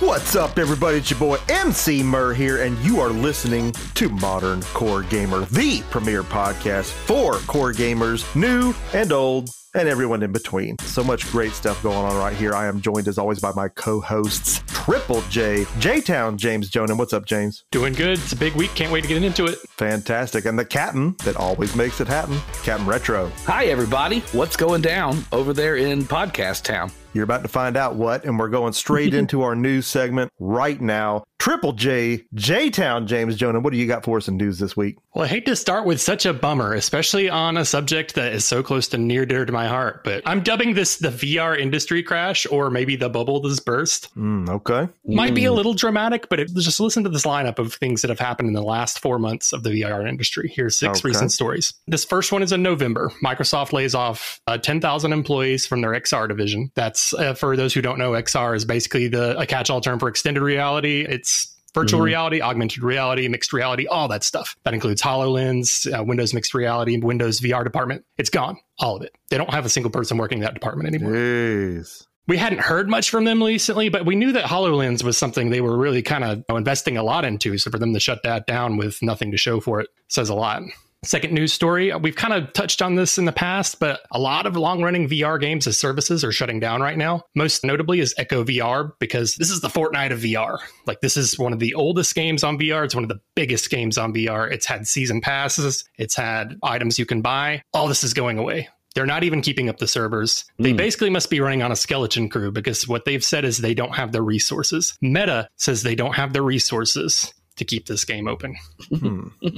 What's up, everybody? It's your boy MC Murr here, and you are listening to Modern Core Gamer, the premier podcast for core gamers, new and old, and everyone in between. So much great stuff going on right here. I am joined as always by my co-hosts, Triple J, J Town, James Jonan. What's up, James? Doing good. It's a big week. Can't wait to get into it. Fantastic. And the captain that always makes it happen, Captain Retro. Hi, everybody. What's going down over there in Podcast Town? You're about to find out what, and we're going straight into our news segment right now. Triple J, J Town, James Jonah, what do you got for us in news this week? Well, I hate to start with such a bummer, especially on a subject that is so close to near dear to my heart, but I'm dubbing this the VR industry crash or maybe the bubble that's burst. Mm, okay. Might be a little dramatic, but it, just listen to this lineup of things that have happened in the last four months of the VR industry. Here's six Okay. recent stories. This first one is in November. Microsoft lays off uh, 10,000 employees from their XR division. That's, uh, for those who don't know, XR is basically the a catch-all term for extended reality. It's virtual Mhm. reality, augmented reality, mixed reality, all that stuff. That includes HoloLens, uh, Windows mixed reality, Windows VR department. It's gone, all of it. They don't have a single person working in that department anymore. Jeez. We hadn't heard much from them recently, but we knew that HoloLens was something they were really kind of investing a lot into. So for them to shut that down with nothing to show for it says a lot. Second news story, we've kind of touched on this in the past, but a lot of long running VR games as services are shutting down right now. Most notably is Echo VR because this is the Fortnite of VR. Like, this is one of the oldest games on VR. It's one of the biggest games on VR. It's had season passes, it's had items you can buy. All this is going away. They're not even keeping up the servers. They Hmm. basically must be running on a skeleton crew because what they've said is they don't have the resources. Meta says they don't have the resources to keep this game open. Hmm.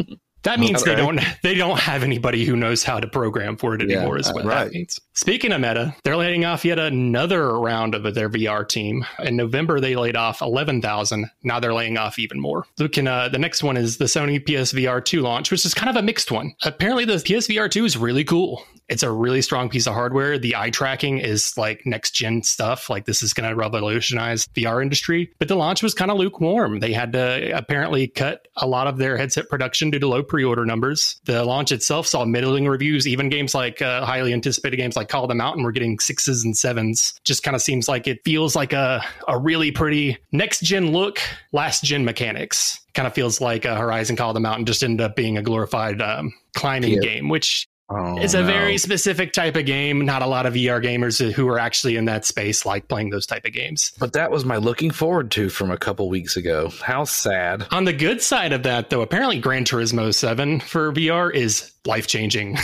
That means they don't they don't have anybody who knows how to program for it Yeah, anymore is what right. that means. Speaking of Meta, they're laying off yet another round of their VR team. In November they laid off 11,000. Now they're laying off even more. Looking uh the next one is the Sony PSVR 2 launch, which is kind of a mixed one. Apparently the PSVR 2 is really cool. It's a really strong piece of hardware. The eye tracking is like next gen stuff. Like this is going to revolutionize the VR industry. But the launch was kind of lukewarm. They had to apparently cut a lot of their headset production due to low pre-order numbers. The launch itself saw middling reviews. Even games like uh, highly anticipated games like Call of the Mountain were getting sixes and sevens. Just kind of seems like it feels like a a really pretty next gen look, last gen mechanics. Kind of feels like a Horizon Call of the Mountain just ended up being a glorified um, climbing Yeah. game, which Oh, it's a no. very specific type of game. Not a lot of VR gamers who are actually in that space like playing those type of games. But that was my looking forward to from a couple weeks ago. How sad. On the good side of that, though, apparently Gran Turismo 7 for VR is life changing.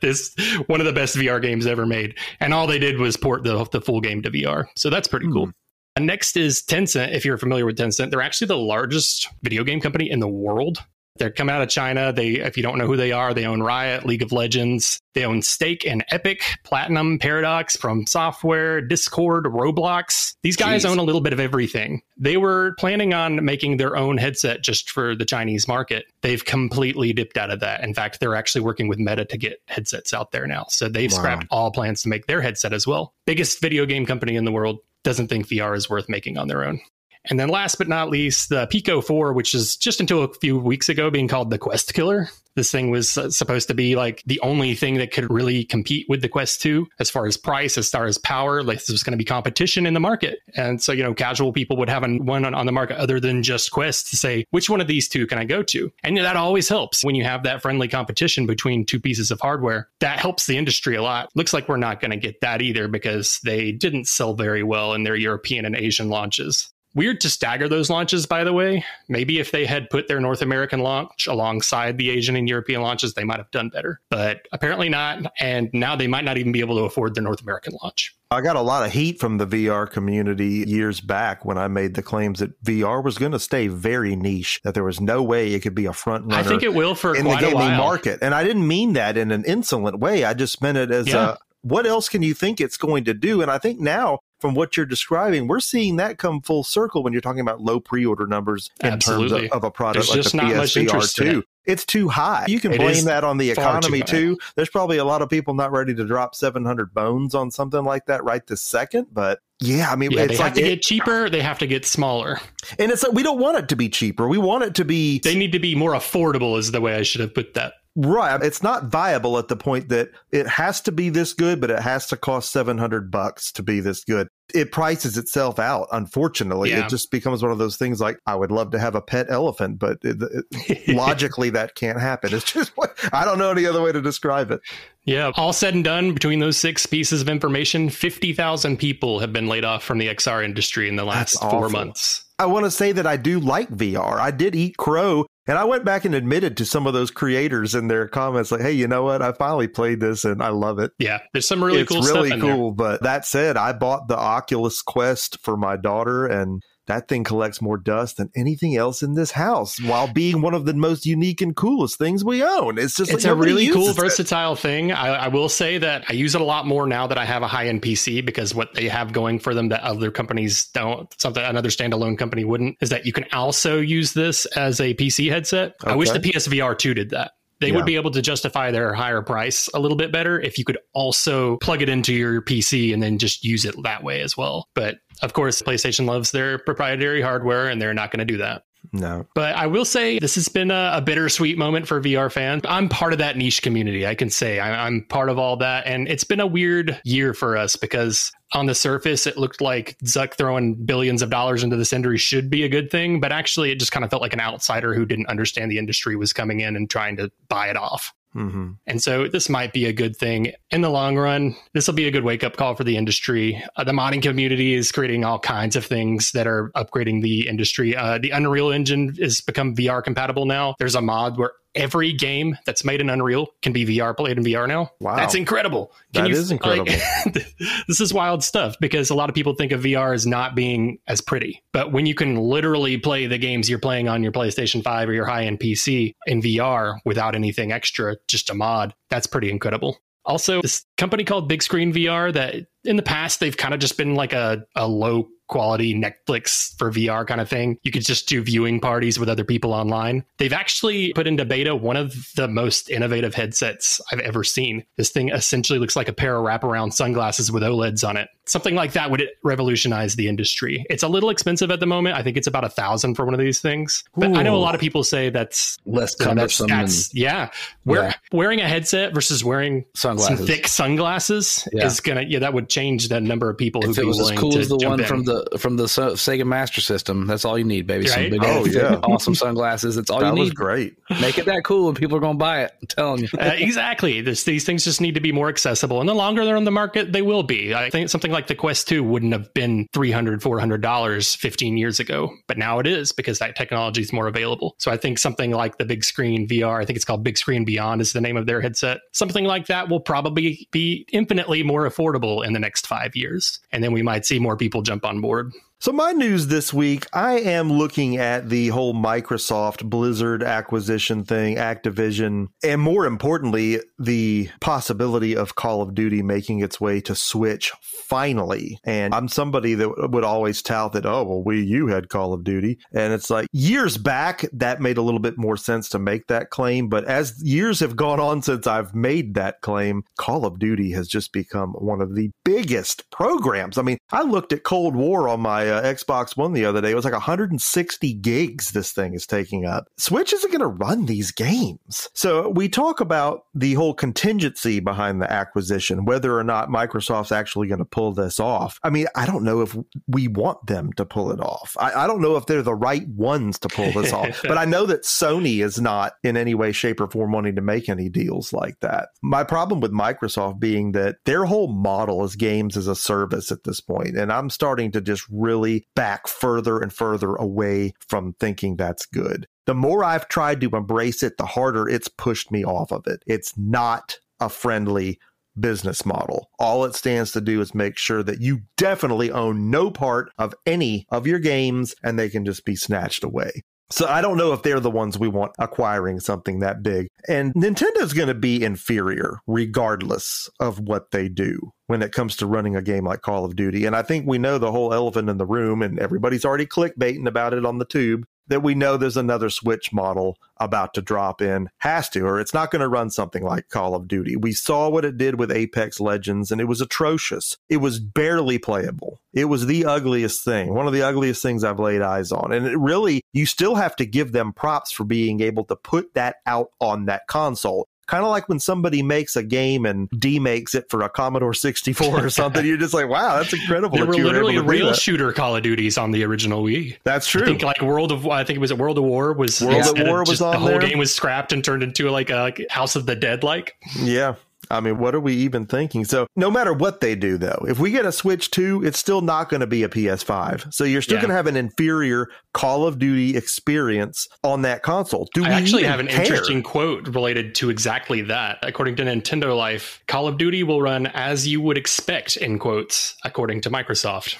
this one of the best VR games ever made. And all they did was port the, the full game to VR. So that's pretty cool. And next is Tencent. If you're familiar with Tencent, they're actually the largest video game company in the world. They're coming out of China. They, if you don't know who they are, they own Riot, League of Legends. They own Stake and Epic, Platinum, Paradox, From Software, Discord, Roblox. These guys Jeez. own a little bit of everything. They were planning on making their own headset just for the Chinese market. They've completely dipped out of that. In fact, they're actually working with Meta to get headsets out there now. So they've Wow. scrapped all plans to make their headset as well. Biggest video game company in the world doesn't think VR is worth making on their own. And then last but not least, the Pico 4, which is just until a few weeks ago being called the Quest Killer. This thing was uh, supposed to be like the only thing that could really compete with the Quest 2 as far as price, as far as power. Like this was going to be competition in the market. And so, you know, casual people would have one on, on the market other than just Quest to say, which one of these two can I go to? And that always helps when you have that friendly competition between two pieces of hardware. That helps the industry a lot. Looks like we're not going to get that either because they didn't sell very well in their European and Asian launches. Weird to stagger those launches, by the way. Maybe if they had put their North American launch alongside the Asian and European launches, they might have done better. But apparently not. And now they might not even be able to afford their North American launch. I got a lot of heat from the VR community years back when I made the claims that VR was going to stay very niche, that there was no way it could be a front runner I think it will for in the gaming market. And I didn't mean that in an insolent way. I just meant it as Yeah. a what else can you think it's going to do? And I think now, from what you're describing, we're seeing that come full circle when you're talking about low pre-order numbers in Absolutely. terms of, of a product There's like just the not PSVR2. It's too high. You can It blame that on the far too economy too. There's probably a lot of people not ready to drop 700 bones on something like that right this second. But yeah, I mean, Yeah, it's they like have to it- get cheaper. They have to get smaller. and it's like we don't want it to be cheaper. We want it to be They need to be more affordable. Is the way I should have put that. Right. It's not viable at the point that it has to be this good, but it has to cost 700 bucks to be this good. It prices itself out, unfortunately. Yeah. It just becomes one of those things like, I would love to have a pet elephant, but it, it, logically that can't happen. It's just, I don't know any other way to describe it. Yeah, all said and done, between those six pieces of information, 50,000 people have been laid off from the XR industry in the last That's four awful. months. I want to say that I do like VR. I did eat crow. And I went back and admitted to some of those creators in their comments, like, "Hey, you know what? I finally played this and I love it. Yeah, there's some really it's cool really stuff in there. cool." But that said, I bought the Oculus Quest for my daughter, and that thing collects more dust than anything else in this house, while being one of the most unique and coolest things we own. It's just It's like a really cool, it. versatile thing. I, I will say that I use it a lot more now that I have a high end PC because what they have going for them that other companies don't, something another standalone company wouldn't, is that you can also use this as a PC headset. I wish the PSVR 2 did that. They Yeah. would be able to justify their higher price a little bit better if you could also plug it into your PC and then just use it that way as well. But of course, PlayStation loves their proprietary hardware and they're not going to do that. No, But I will say this has been a, a bittersweet moment for VR fans. I'm part of that niche community. I can say I, I'm part of all that. And it's been a weird year for us because on the surface, it looked like Zuck throwing billions of dollars into this industry should be a good thing. But actually, it just kind of felt like an outsider who didn't understand the industry was coming in and trying to buy it off. Hmm And so this might be a good thing in the long run. This will be a good wake up call for the industry. Uh, the modding community is creating all kinds of things that are upgrading the industry. Uh, the Unreal Engine has become VR compatible now. There's a mod where every game that's made in Unreal can be VR played in VR now. Wow. That's incredible. Can That you- is incredible. like, this is wild stuff because a lot of people think of VR as not being as pretty. But when you can literally play the games you're playing on your PlayStation 5 or your high end PC in VR without anything extra, just a mod, that's pretty incredible. Also, this company called Big Screen VR that in the past they've kind of just been like a, a low quality Netflix for VR kind of thing. You could just do viewing parties with other people online. They've actually put into beta one of the most innovative headsets I've ever seen. This thing essentially looks like a pair of wraparound sunglasses with OLEDs on it. Something like that would revolutionize the industry. It's a little expensive at the moment. I think it's about a thousand for one of these things. But I know a lot of people say that's Less you know, that's, cumbersome that's yeah. Wear, Yeah. Wearing a headset versus wearing Sunglasses. some thick sunglasses Yeah. is gonna yeah that would change the number of people who'd be was as willing cool to as the jump one in. from the from the Sega Master System, that's all you need, baby. Some Right? big Oh, old, yeah. awesome sunglasses. That's all that you was need. great. Make it that cool, and people are going to buy it. I'm telling you. Uh, exactly. This, these things just need to be more accessible. And the longer they're on the market, they will be. I think something like the Quest 2 wouldn't have been $300, $400 15 years ago, but now it is because that technology is more available. So I think something like the big screen VR, I think it's called Big Screen Beyond is the name of their headset. Something like that will probably be infinitely more affordable in the next five years. And then we might see more people jump on board board. So, my news this week, I am looking at the whole Microsoft Blizzard acquisition thing, Activision, and more importantly, the possibility of Call of Duty making its way to Switch finally. And I'm somebody that would always tout that, oh, well, we, you had Call of Duty. And it's like years back, that made a little bit more sense to make that claim. But as years have gone on since I've made that claim, Call of Duty has just become one of the biggest programs. I mean, I looked at Cold War on my uh, Xbox One the other day. It was like 160 gigs this thing is taking up. Switch isn't going to run these games. So we talk about the whole contingency behind the acquisition, whether or not Microsoft's actually going to pull this off. I mean, I don't know if we want them to pull it off. I, I don't know if they're the right ones to pull this off, but I know that Sony is not in any way, shape, or form wanting to make any deals like that. My problem with Microsoft being that their whole model is games as a service at this point, and I'm starting to just really back further and further away from thinking that's good. The more I've tried to embrace it, the harder it's pushed me off of it. It's not a friendly business model. All it stands to do is make sure that you definitely own no part of any of your games and they can just be snatched away. So I don't know if they're the ones we want acquiring something that big. And Nintendo's going to be inferior regardless of what they do when it comes to running a game like Call of Duty. And I think we know the whole elephant in the room and everybody's already clickbaiting about it on the tube. That we know there's another Switch model about to drop in. Has to, or it's not going to run something like Call of Duty. We saw what it did with Apex Legends, and it was atrocious. It was barely playable. It was the ugliest thing, one of the ugliest things I've laid eyes on. And it really, you still have to give them props for being able to put that out on that console kind of like when somebody makes a game and demakes it for a Commodore 64 or something. You're just like, wow, that's incredible. There that were literally real shooter Call of Duties on the original Wii. That's true. I think like World of I think it was World of War was World of War was on the whole there. game was scrapped and turned into like a like House of the Dead like. Yeah. I mean, what are we even thinking? So, no matter what they do, though, if we get a Switch 2, it's still not going to be a PS5. So, you're still Yeah. going to have an inferior Call of Duty experience on that console. Do I we actually even have an care? interesting quote related to exactly that. According to Nintendo Life, Call of Duty will run as you would expect in quotes, according to Microsoft.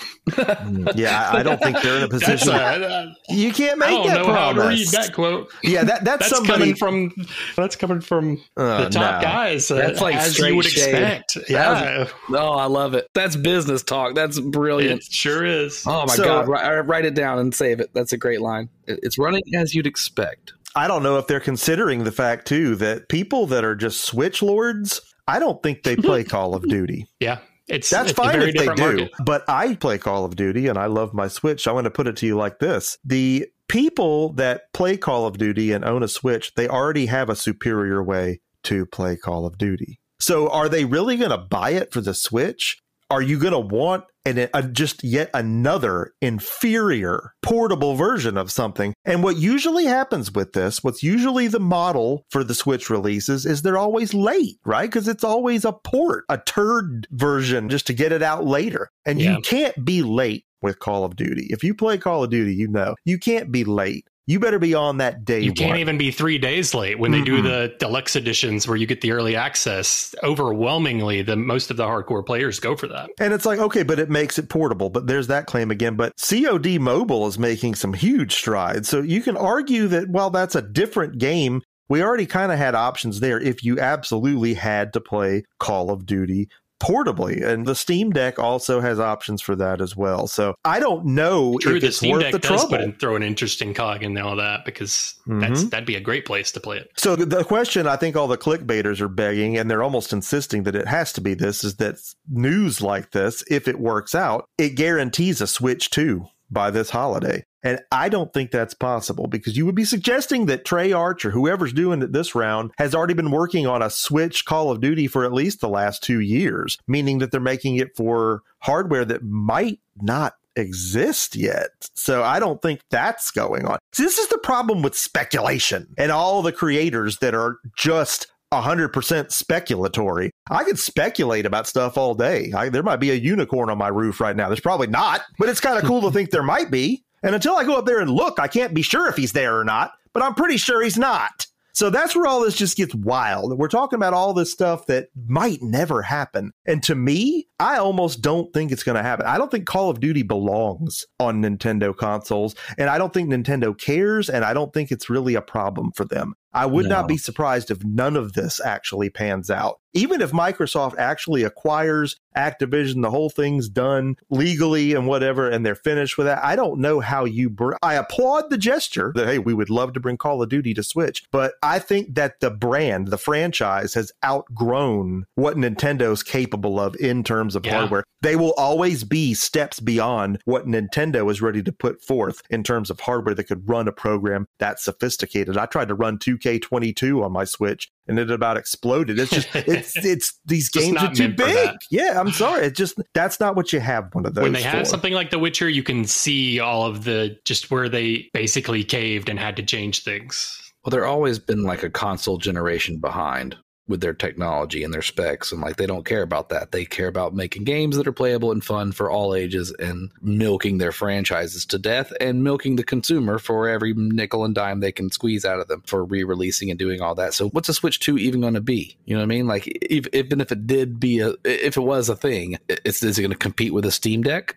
Yeah, I I don't think they're in a That's position. uh, you can't make I make don't that know how to read that quote. Yeah, that, that's, That's somebody coming from that's coming from Uh, the top no. guys. uh, That's like as straight you would shade. expect. Yeah, Oh, I love it. That's business talk. That's brilliant. it sure is. Oh my So- god! Write, uh, write it down and save it. That's a great line. It's running as you'd expect. I don't know if they're considering the fact too that people that are just Switch lords, I don't think they play Call of Duty. Yeah, it's That's it's fine if they do, market. but I play Call of Duty and I love my Switch. I want to put it to you like this: the people that play Call of Duty and own a Switch, they already have a superior way to play Call of Duty. So, are they really going to buy it for the Switch? Are you going to want an, a, just yet another inferior portable version of something? And what usually happens with this, what's usually the model for the Switch releases, is they're always late, right? Because it's always a port, a turd version just to get it out later. And Yeah. you can't be late with Call of Duty. If you play Call of Duty, you know you can't be late. You better be on that day. You can't one. even be three days late when they do Mm-mm. the deluxe editions where you get the early access. Overwhelmingly, the most of the hardcore players go for that. And it's like, okay, but it makes it portable. But there's that claim again. But COD Mobile is making some huge strides. So you can argue that while that's a different game, we already kind of had options there if you absolutely had to play Call of Duty portably. And the Steam Deck also has options for that as well. So I don't know True, if the it's Steam worth Deck the does trouble. put in, throw an interesting cog in all that because that's Mhm. that'd be a great place to play it. So the- the question I think all the clickbaiters are begging, and they're almost insisting that it has to be this, is that news like this, if it works out, it guarantees a Switch 2 by this holiday. And I don't think that's possible because you would be suggesting that Treyarch or whoever's doing it this round has already been working on a Switch Call of Duty for at least the last two years, meaning that they're making it for hardware that might not exist yet. So I don't think that's going on. See, this is the problem with speculation and all the creators that are just 100% speculatory. I could speculate about stuff all day. I, there might be a unicorn on my roof right now. There's probably not, but it's kind of cool to think there might be. And until I go up there and look, I can't be sure if he's there or not, but I'm pretty sure he's not. So that's where all this just gets wild. We're talking about all this stuff that might never happen. And to me, I almost don't think it's going to happen. I don't think Call of Duty belongs on Nintendo consoles. And I don't think Nintendo cares. And I don't think it's really a problem for them. I would No. not be surprised if none of this actually pans out. Even if Microsoft actually acquires Activision, the whole thing's done legally and whatever, and they're finished with that. I don't know how you. Br- I applaud the gesture that hey, we would love to bring Call of Duty to Switch, but I think that the brand, the franchise, has outgrown what Nintendo's capable of in terms of Yeah. hardware. They will always be steps beyond what Nintendo is ready to put forth in terms of hardware that could run a program that sophisticated. I tried to run 2K22 on my Switch and it about exploded. It's just it's it's these Just games are too big. Yeah, I'm sorry. It's just that's not what you have one of those when they have something like The Witcher, you can see all of the just where they basically caved and had to change things. Well, they're always been like a console generation behind with their technology and their specs, and like they don't care about that. They care about making games that are playable and fun for all ages, and milking their franchises to death, and milking the consumer for every nickel and dime they can squeeze out of them for re-releasing and doing all that. So, what's a Switch Two even going to be? You know what I mean? Like, if, even if it did be a, if it was a thing, it's is it going to compete with a Steam Deck?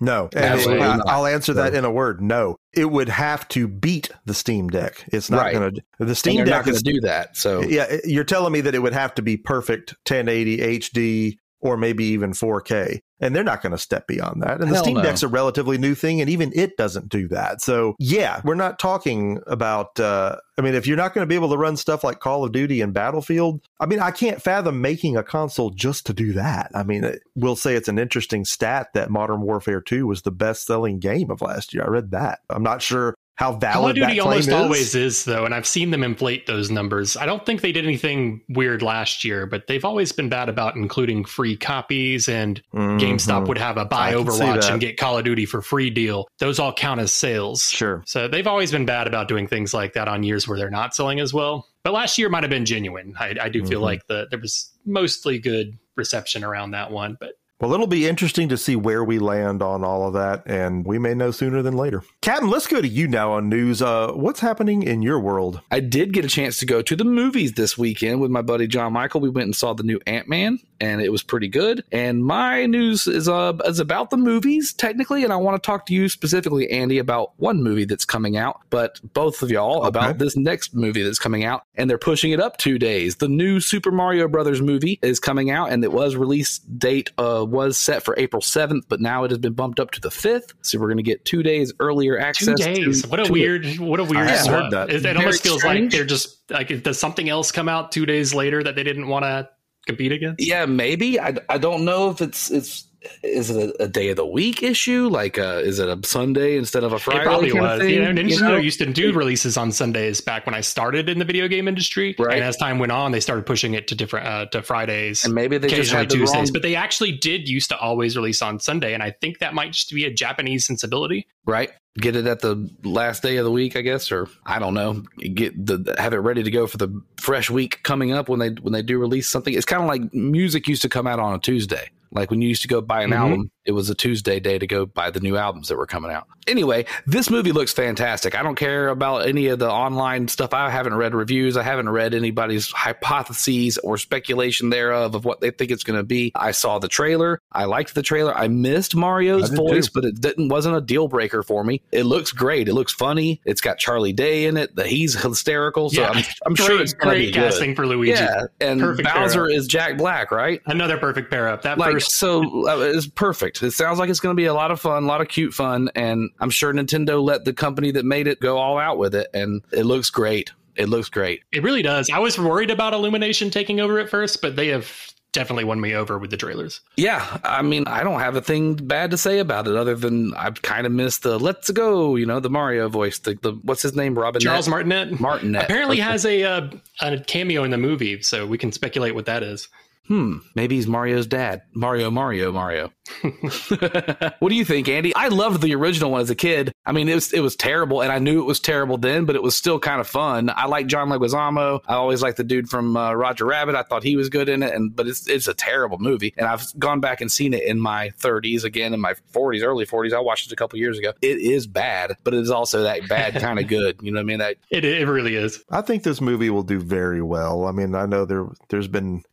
No, and Absolutely I, I'll answer that No. in a word. No, it would have to beat the Steam Deck. It's not Right. going to. The Steam Deck not going is to do that. So, Yeah, you're telling me that it would have to be perfect 1080 HD or maybe even 4K. And they're not going to step beyond that. And the Steam no. Deck's a relatively new thing, and even it doesn't do that. So, yeah, we're not talking about. Uh, I mean, if you're not going to be able to run stuff like Call of Duty and Battlefield, I mean, I can't fathom making a console just to do that. I mean, it- we'll say it's an interesting stat that Modern Warfare 2 was the best selling game of last year. I read that. I'm not sure how Call of valid that Duty claim almost is. always is, though, and I've seen them inflate those numbers. I don't think they did anything weird last year, but they've always been bad about including free copies. And GameStop Mhm. would have a buy Overwatch and get Call of Duty for free deal. Those all count as sales. Sure. So they've always been bad about doing things like that on years where they're not selling as well. But last year might have been genuine. I, I do feel Mhm. like the there was mostly good reception around that one. But Well, it'll be interesting to see where we land on all of that, and we may know sooner than later. Captain, let's go to you now on news. Uh, what's happening in your world? I did get a chance to go to the movies this weekend with my buddy John Michael. We went and saw the new Ant Man, and it was pretty good. And my news is uh is about the movies technically, and I want to talk to you specifically, Andy, about one movie that's coming out, but both of y'all Okay. about this next movie that's coming out, and they're pushing it up two days. The new Super Mario Brothers movie is coming out, and it was release date uh was set for April seventh, but now it has been bumped up to the fifth. So we're going to get two days earlier two access. to- what a to it. weird, what a weird. I hadn't swap. heard that. It, it almost feels like they're just like does something else come out two days later that they didn't want to compete against? Yeah, maybe. I, I don't know if it's it's is it a, a day of the week issue? Like, uh, is it a Sunday instead of a Friday? It probably was. thing? You know, You Nintendo know? used to do releases on Sundays back when I started in the video game industry. Right. And as time went on, they started pushing it to different uh, to Fridays, and maybe they just occasionally had the Tuesdays. wrong But they actually did used to always release on Sunday, and I think that might just be a Japanese sensibility. right. Get it at the last day of the week, I guess, or I don't know. Get the have it ready to go for the fresh week coming up when they when they do release something. It's kind of like music used to come out on a Tuesday. Like when you used to go buy an Mhm. album, it was a Tuesday day to go buy the new albums that were coming out. Anyway, this movie looks fantastic. I don't care about any of the online stuff. I haven't read reviews. I haven't read anybody's hypotheses or speculation thereof of what they think it's going to be. I saw the trailer. I liked the trailer. I missed Mario's I voice, too. but it didn't wasn't a deal breaker for me. It looks great. It looks funny. It's got Charlie Day in it. That he's hysterical. So Yeah. I'm, I'm great, sure it's going to great be good. casting for Luigi. Yeah, and Perfect Bowser is Jack Black, right? Another perfect pair up. That like first so uh, it's perfect it sounds like it's going to be a lot of fun a lot of cute fun and i'm sure nintendo let the company that made it go all out with it and it looks great it looks great It really does. I was worried about Illumination taking over at first, but they have definitely won me over with the trailers. yeah i mean i don't have a thing bad to say about it other than i've kind of missed the let's go you know the mario voice the, the what's his name robin Charles Martinet martinet apparently Okay. has a uh, a cameo in the movie, so we can speculate what that is. Hmm maybe he's mario's dad mario mario mario what do you think, Andy? I loved the original one as a kid. I mean, it was it was terrible, and I knew it was terrible then, but it was still kind of fun. I like John Leguizamo. I always liked the dude from uh, Roger Rabbit. I thought he was good in it, and but it's it's a terrible movie. And I've gone back and seen it in my 30s again, in my 40s, early 40s. I watched it a couple years ago. It is bad, but it is also that bad kind of good. You know what I mean? That It it really is. I think this movie will do very well. I mean, I know there there's been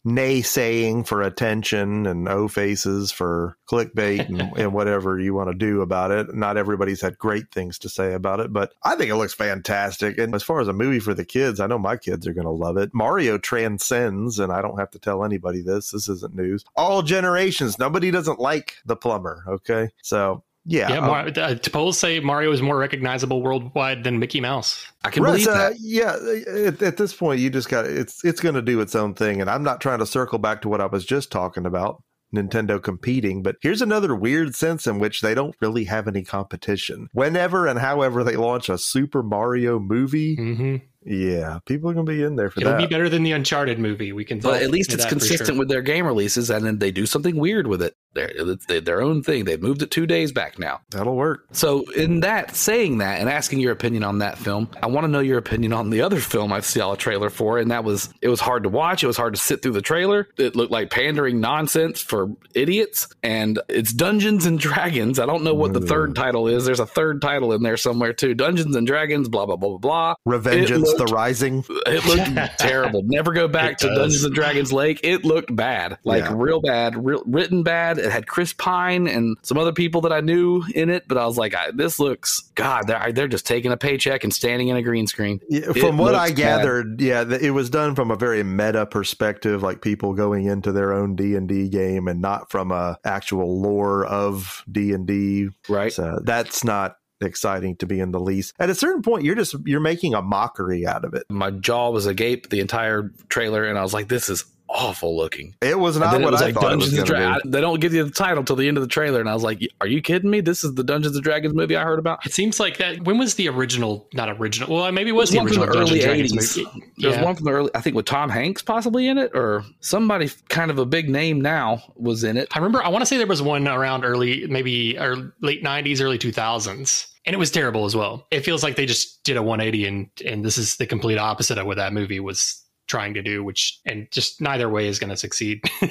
naysaying for attention and O faces for clickbait and, and whatever you want to do about it. Not everybody's had great things to say about it, but I think it looks fantastic. And as far as a movie for the kids, I know my kids are going to love it. Mario transcends, and I don't have to tell anybody this. This isn't news. All generations. Nobody doesn't like the plumber. Okay, so. Yeah, Yeah, uh, Mar- uh, polls say Mario is more recognizable worldwide than Mickey Mouse. I can Russ, believe uh, that. yeah, at, at this point, you just got it's it's going to do its own thing, and I'm not trying to circle back to what I was just talking about. Nintendo competing, but here's another weird sense in which they don't really have any competition. Whenever and however they launch a Super Mario movie, hmm yeah, people are going to be in there for that. It'll be better than the Uncharted movie. We can, But at least it's consistent sure. with their game releases, and then they do something weird with it. They're, their own thing. They've moved it two days back now. That'll work. So, in that, saying that and asking your opinion on that film, I want to know your opinion on the other film I saw a trailer for, and that was it was hard to watch. It was hard to sit through the trailer. It looked like pandering nonsense for idiots, and it's Dungeons and Dragons. I don't know what the Mm. third title is. There's a third title in there somewhere too. Dungeons and Dragons. Blah blah blah blah blah. It The Rising. It looked terrible. Never go back It to does. Dungeons and Dragons Lake. It looked bad, like Yeah. real bad, real, written bad. It had Chris Pine and some other people that I knew in it, but I was like, I, this looks God. They're they're just taking a paycheck and standing in a green screen. Yeah, from what I bad. gathered, yeah, it was done from a very meta perspective, like people going into their own D and D game, and not from a actual lore of D and D. Right? So that's not exciting to be in the lease. At a certain point, you're just you're making a mockery out of it. My jaw was agape the entire trailer, and I was like, this is awful looking. It was not it what was I like thought it was and going to Dragons. be. They don't give you the title till the end of the trailer, and I was like, "Are you kidding me? This is the Dungeons and Dragons movie I heard about." It seems like that. When was the original? Not original. Well, maybe it was There's the one from original the early 80s. Dragons movie. There's Yeah. one from the early, I think, with Tom Hanks possibly in it, or somebody kind of a big name now was in it. I remember. I want to say there was one around early, maybe or late '90s, early 2000s, and it was terrible as well. It feels like they just did a 180, and and this is the complete opposite of what that movie was trying to do. Which and just neither way is going to succeed.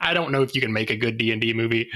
I don't know if you can make a good D and D movie.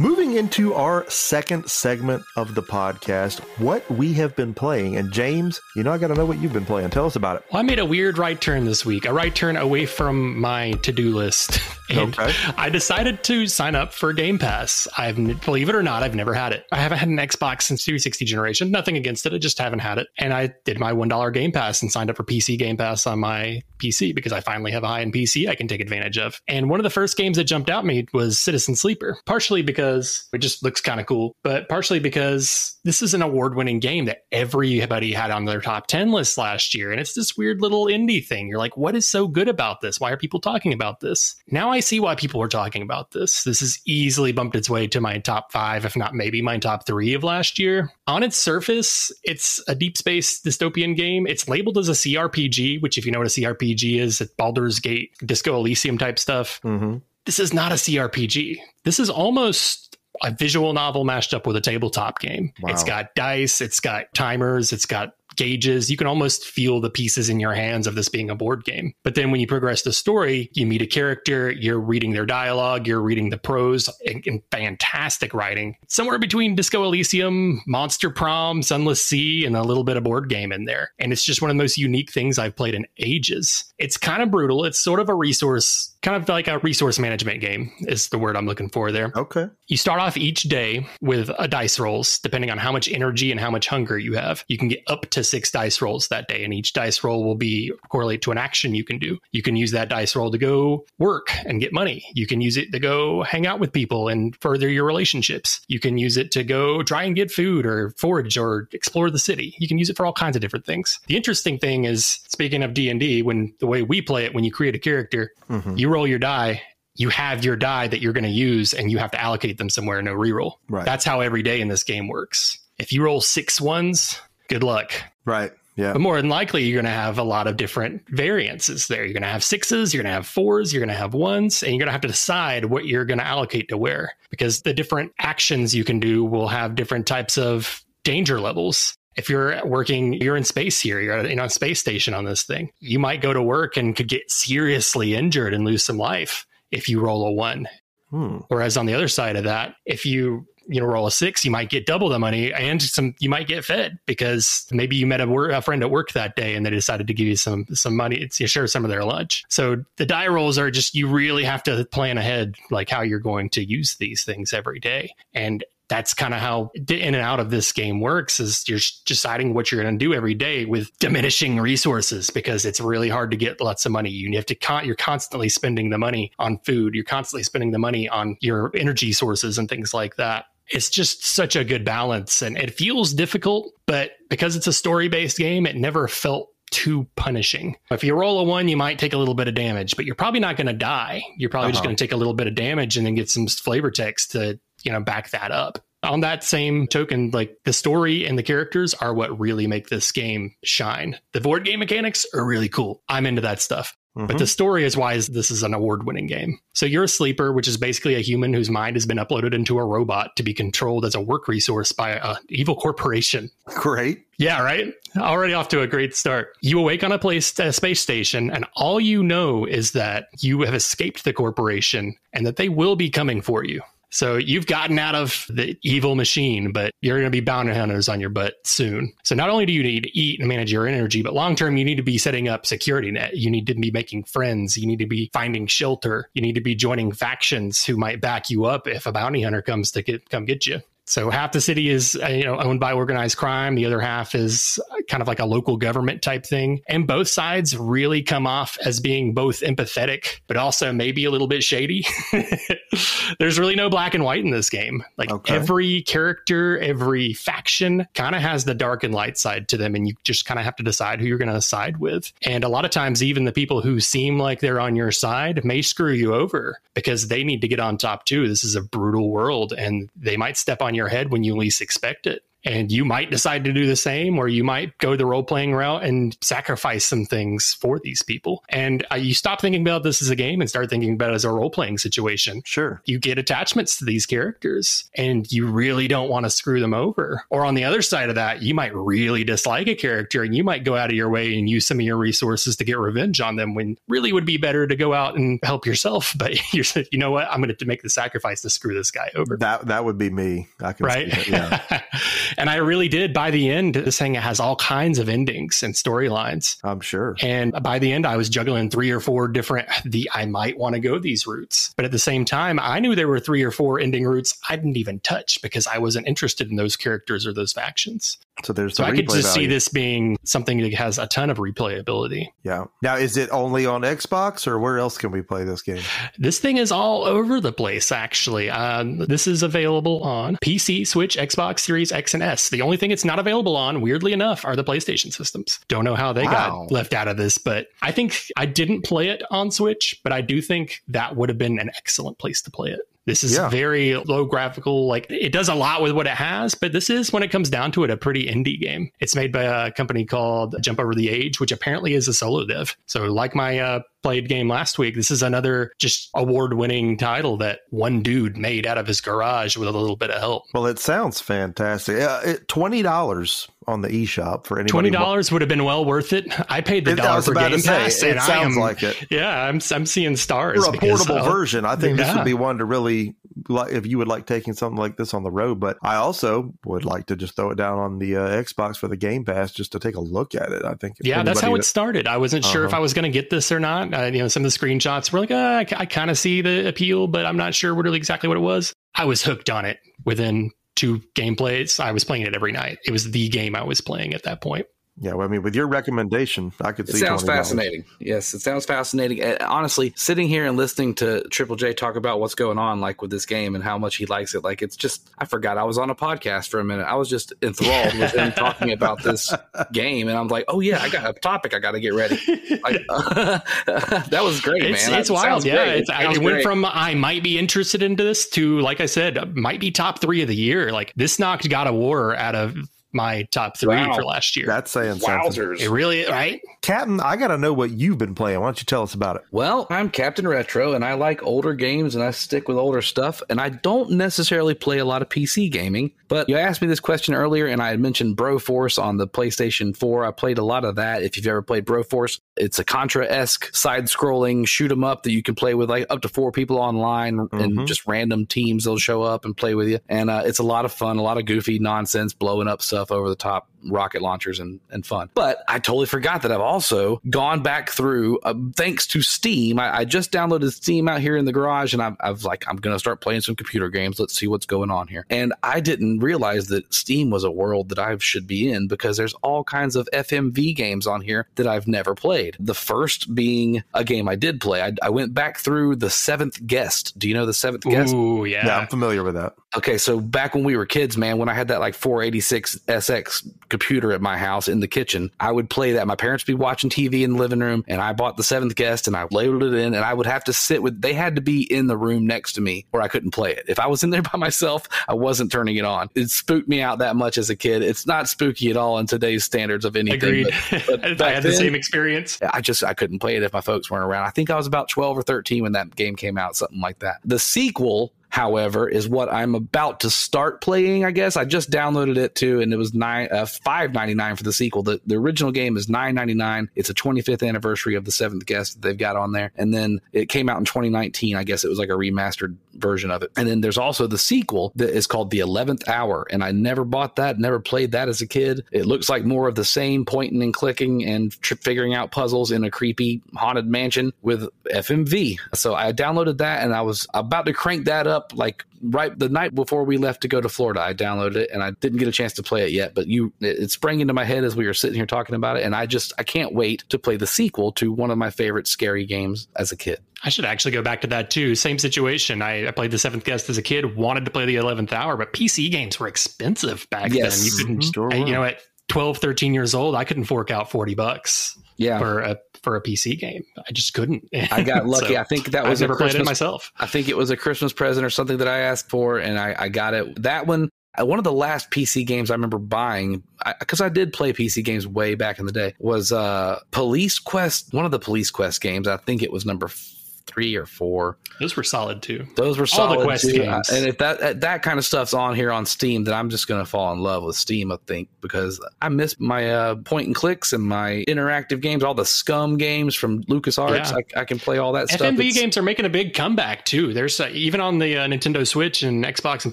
Moving into our second segment of the podcast, what we have been playing. And James, you know, I got to know what you've been playing. Tell us about it. Well, I made a weird right turn this week, a right turn away from my to do list. And Okay. I decided to sign up for Game Pass. I've, believe it or not, I've never had it. I haven't had an Xbox since 360 generation. Nothing against it. I just haven't had it. And I did my $1 Game Pass and signed up for PC Game Pass on my PC because I finally have a high end PC I can take advantage of. And one of the first games that jumped out at me was Citizen Sleeper, partially because it just looks kind of cool, but partially because this is an award winning game that everybody had on their top 10 list last year. And it's this weird little indie thing. You're like, what is so good about this? Why are people talking about this? Now I see why people are talking about this. This has easily bumped its way to my top five, if not maybe my top three of last year. On its surface, it's a deep space dystopian game. It's labeled as a CRPG, which, if you know what a CRPG is, it's Baldur's Gate, Disco Elysium type stuff Mm-hmm. This is not a CRPG. This is almost a visual novel mashed up with a tabletop game. Wow. It's got dice, it's got timers, it's got gauges. You can almost feel the pieces in your hands of this being a board game. But then when you progress the story, you meet a character, you're reading their dialogue, you're reading the prose in, in fantastic writing. Somewhere between Disco Elysium, Monster Prom, Sunless Sea, and a little bit of board game in there. And it's just one of the most unique things I've played in ages. It's kind of brutal. It's sort of a resource, kind of like a resource management game, is the word I'm looking for there. Okay. You start off each day with a dice rolls, depending on how much energy and how much hunger you have. You can get up to six dice rolls that day, and each dice roll will be correlate to an action you can do. You can use that dice roll to go work and get money. You can use it to go hang out with people and further your relationships. You can use it to go try and get food or forage or explore the city. You can use it for all kinds of different things. The interesting thing is, speaking of D and D, when the way we play it, when you create a character, Mhm. you roll your die you have your die that you're going to use and you have to allocate them somewhere no reroll Right. that's how every day in this game works if you roll six ones good luck Right. Yeah. but more than likely you're going to have a lot of different variances there you're going to have sixes you're going to have fours you're going to have ones and you're going to have to decide what you're going to allocate to where because the different actions you can do will have different types of danger levels if you're working, you're in space here, you're in a space station on this thing. You might go to work and could get seriously injured and lose some life if you roll a one. Hmm. Whereas on the other side of that, if you you know roll a six, you might get double the money and some you might get fed because maybe you met a, wor- a friend at work that day and they decided to give you some some money to share some of their lunch. So the die rolls are just you really have to plan ahead like how you're going to use these things every day and that's kind of how the in and out of this game works is you're deciding what you're going to do every day with diminishing resources because it's really hard to get lots of money you have to con- you're constantly spending the money on food you're constantly spending the money on your energy sources and things like that it's just such a good balance and it feels difficult but because it's a story based game it never felt too punishing. If you roll a one, you might take a little bit of damage, but you're probably not going to die. You're probably just Uh-huh. going to take a little bit of damage and then get some flavor text to, you know, back that up. On that same token, like the story and the characters are what really make this game shine. The board game mechanics are really cool. I'm into that stuff. But Mhm. the story is why this is an award winning game. So you're a sleeper, which is basically a human whose mind has been uploaded into a robot to be controlled as a work resource by an evil corporation. Great. Yeah, right? Already off to a great start. You awake on a place a space station, and all you know is that you have escaped the corporation and that they will be coming for you. So you've gotten out of the evil machine, but you're going to be bounty hunters on your butt soon. So not only do you need to eat and manage your energy, but long term, you need to be setting up security net. You need to be making friends. You need to be finding shelter. You need to be joining factions who might back you up if a bounty hunter comes to get, come get you. So half the city is uh, you know owned by organized crime, the other half is kind of like a local government type thing. And both sides really come off as being both empathetic but also maybe a little bit shady. There's really no black and white in this game. Like okay. every character, every faction kind of has the dark and light side to them and you just kind of have to decide who you're going to side with. And a lot of times even the people who seem like they're on your side may screw you over because they need to get on top too. This is a brutal world and they might step on your head when you least expect it. And you might decide to do the same, or you might go the role playing route and sacrifice some things for these people. And uh, you stop thinking about this as a game and start thinking about it as a role playing situation. Sure. You get attachments to these characters and you really don't want to screw them over. Or on the other side of that, you might really dislike a character and you might go out of your way and use some of your resources to get revenge on them when really would be better to go out and help yourself. But you're, you know what? I'm going to make the sacrifice to screw this guy over. That, that would be me. I can right. Yeah. And I really did by the end, this thing has all kinds of endings and storylines. I'm sure. And by the end, I was juggling three or four different, the I might want to go these routes. But at the same time, I knew there were three or four ending routes I didn't even touch because I wasn't interested in those characters or those factions. So there's so the I could just value. see this being something that has a ton of replayability. Yeah. Now, is it only on Xbox or where else can we play this game? This thing is all over the place, actually. Um, this is available on PC, Switch, Xbox Series X and S. The only thing it's not available on, weirdly enough, are the PlayStation systems. Don't know how they wow. got left out of this, but I think I didn't play it on Switch, but I do think that would have been an excellent place to play it. This is yeah. very low graphical. Like it does a lot with what it has, but this is, when it comes down to it, a pretty indie game. It's made by a company called Jump Over the Age, which apparently is a solo dev. So, like my uh, played game last week, this is another just award winning title that one dude made out of his garage with a little bit of help. Well, it sounds fantastic. Uh, it, $20 on the eShop for anybody. Twenty dollars would have been well worth it. I paid the dollar for Game Pass. Say, it sounds am, like it. Yeah, I'm I'm seeing stars. For a portable uh, version, I think yeah. this would be one to really like if you would like taking something like this on the road. But I also would like to just throw it down on the uh, Xbox for the Game Pass just to take a look at it. I think. Yeah, that's how it started. I wasn't uh-huh. sure if uh-huh. I was going to get this or not. Uh, you know, some of the screenshots were like, uh, I, I kind of see the appeal, but I'm not sure what really exactly what it was. I was hooked on it within two gameplays. I was playing it every night. It was the game I was playing at that point. Yeah, well, I mean, with your recommendation, I could see. It sounds $20. fascinating. Yes, it sounds fascinating. And honestly, sitting here and listening to Triple J talk about what's going on, like with this game and how much he likes it, like it's just I forgot I was on a podcast for a minute. I was just enthralled with him talking about this game, and I'm like, oh yeah, I got a topic I got to get ready. Like, uh, that was great, it's, man. It's that wild. Yeah, it's, it, it went from I might be interested into this to like I said, might be top three of the year. Like this knocked God of War out of my top three wow. for last year. That's saying Wowzers. something. It really, right? Captain, I got to know what you've been playing. Why don't you tell us about it? Well, I'm Captain Retro, and I like older games, and I stick with older stuff. And I don't necessarily play a lot of PC gaming, but you asked me this question earlier, and I had mentioned Broforce on the PlayStation 4. I played a lot of that. If you've ever played Broforce, it's a Contra esque side scrolling shoot 'em up that you can play with like up to four people online mm-hmm. and just random teams. They'll show up and play with you, and uh, it's a lot of fun, a lot of goofy nonsense, blowing up stuff over the top rocket launchers and, and fun. But I totally forgot that I've also gone back through, uh, thanks to Steam. I, I, just downloaded Steam out here in the garage and I've, I've like, I'm going to start playing some computer games. Let's see what's going on here. And I didn't realize that Steam was a world that I should be in because there's all kinds of FMV games on here that I've never played. The first being a game I did play. I, I went back through The Seventh Guest. Do you know The Seventh Guest? Ooh, yeah. Yeah, I'm familiar with that. Okay, so back when we were kids, man, when I had that like 486 SX computer at my house in the kitchen, I would play that. My parents would be watching TV in the living room, and I bought the seventh guest and I labeled it in, and I would have to sit with. They had to be in the room next to me, or I couldn't play it. If I was in there by myself, I wasn't turning it on. It spooked me out that much as a kid. It's not spooky at all in today's standards of anything. Agreed. But, but I had then, the same experience. I just I couldn't play it if my folks weren't around. I think I was about twelve or thirteen when that game came out, something like that. The sequel however, is what I'm about to start playing. I guess I just downloaded it too, and it was nine uh, five ninety nine for the sequel. The the original game is nine ninety nine. It's a 25th anniversary of the seventh guest that they've got on there, and then it came out in 2019. I guess it was like a remastered version of it. And then there's also the sequel that is called The 11th Hour, and I never bought that, never played that as a kid. It looks like more of the same pointing and clicking and figuring out puzzles in a creepy haunted mansion with FMV. So I downloaded that, and I was about to crank that up like right the night before we left to go to Florida. I downloaded it and I didn't get a chance to play it yet, but you it, it sprang into my head as we were sitting here talking about it and I just I can't wait to play the sequel to one of my favorite scary games as a kid. I should actually go back to that too. Same situation. I, I played the seventh guest as a kid, wanted to play the 11th hour, but PC games were expensive back Yes. then. You couldn't, mm-hmm. Sure I- you know, at 12, 13 years old, I couldn't fork out 40 bucks Yeah. for a, for a PC game. I just couldn't. I got lucky. So, I think that I've was a never played it Christmas myself. I think it was a Christmas present or something that I asked for, and I, I got it. That one, uh, one of the last PC games I remember buying, because I, did play PC games way back in the day, was uh, Police Quest. One of the Police Quest games. I think it was number f- three or four. Those were solid too. Those were All the solid Quest too. games. And if that that- that kind of stuff's on here on Steam, then I'm just gonna fall in love with Steam. I think because I miss my uh, point and clicks and my interactive games, all the SCUMM games from LucasArts. Yeah. I, I can play all that stuff. FMV games are making a big comeback too. There's uh, even on the uh, Nintendo Switch and Xbox and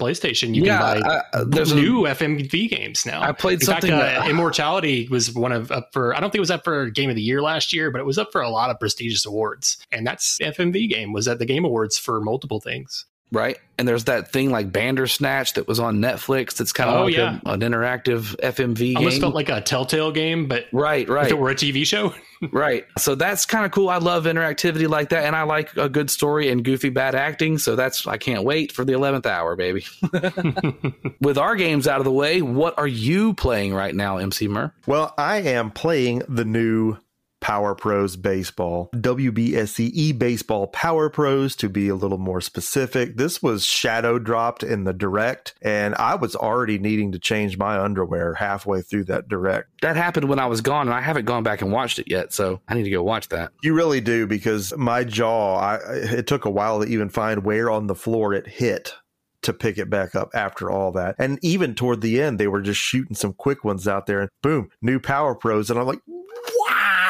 PlayStation, you Yeah, can buy I- uh, there's a- new FMV games now. I played In something fact, that- uh, Immortality was one of up for. I don't think it was up for Game of the Year last year, but it was up for a lot of prestigious awards. And that's FMV game was at the Game Awards for multiple things. right? And there's that thing like Bandersnatch that was on Netflix. That's kind of Oh, like yeah. a, an interactive FMV Almost game. felt like a Telltale game, but right, right. if it were a TV show. right. So that's kind of cool. I love interactivity like that, and I like a good story and goofy bad acting. So that's I can't wait for the eleventh hour, baby. With our games out of the way, what are you playing right now, MC Mur? Well, I am playing the new Power Pros Baseball, WBSC eBaseball Power Pros to be a little more specific. This was shadow dropped in the direct, and I was already needing to change my underwear halfway through that direct. That happened when I was gone, and I haven't gone back and watched it yet. So I need to go watch that. You really do because my jaw, I, it took a while to even find where on the floor it hit to pick it back up after all that. And even toward the end, they were just shooting some quick ones out there and boom, new Power Pros. And I'm like,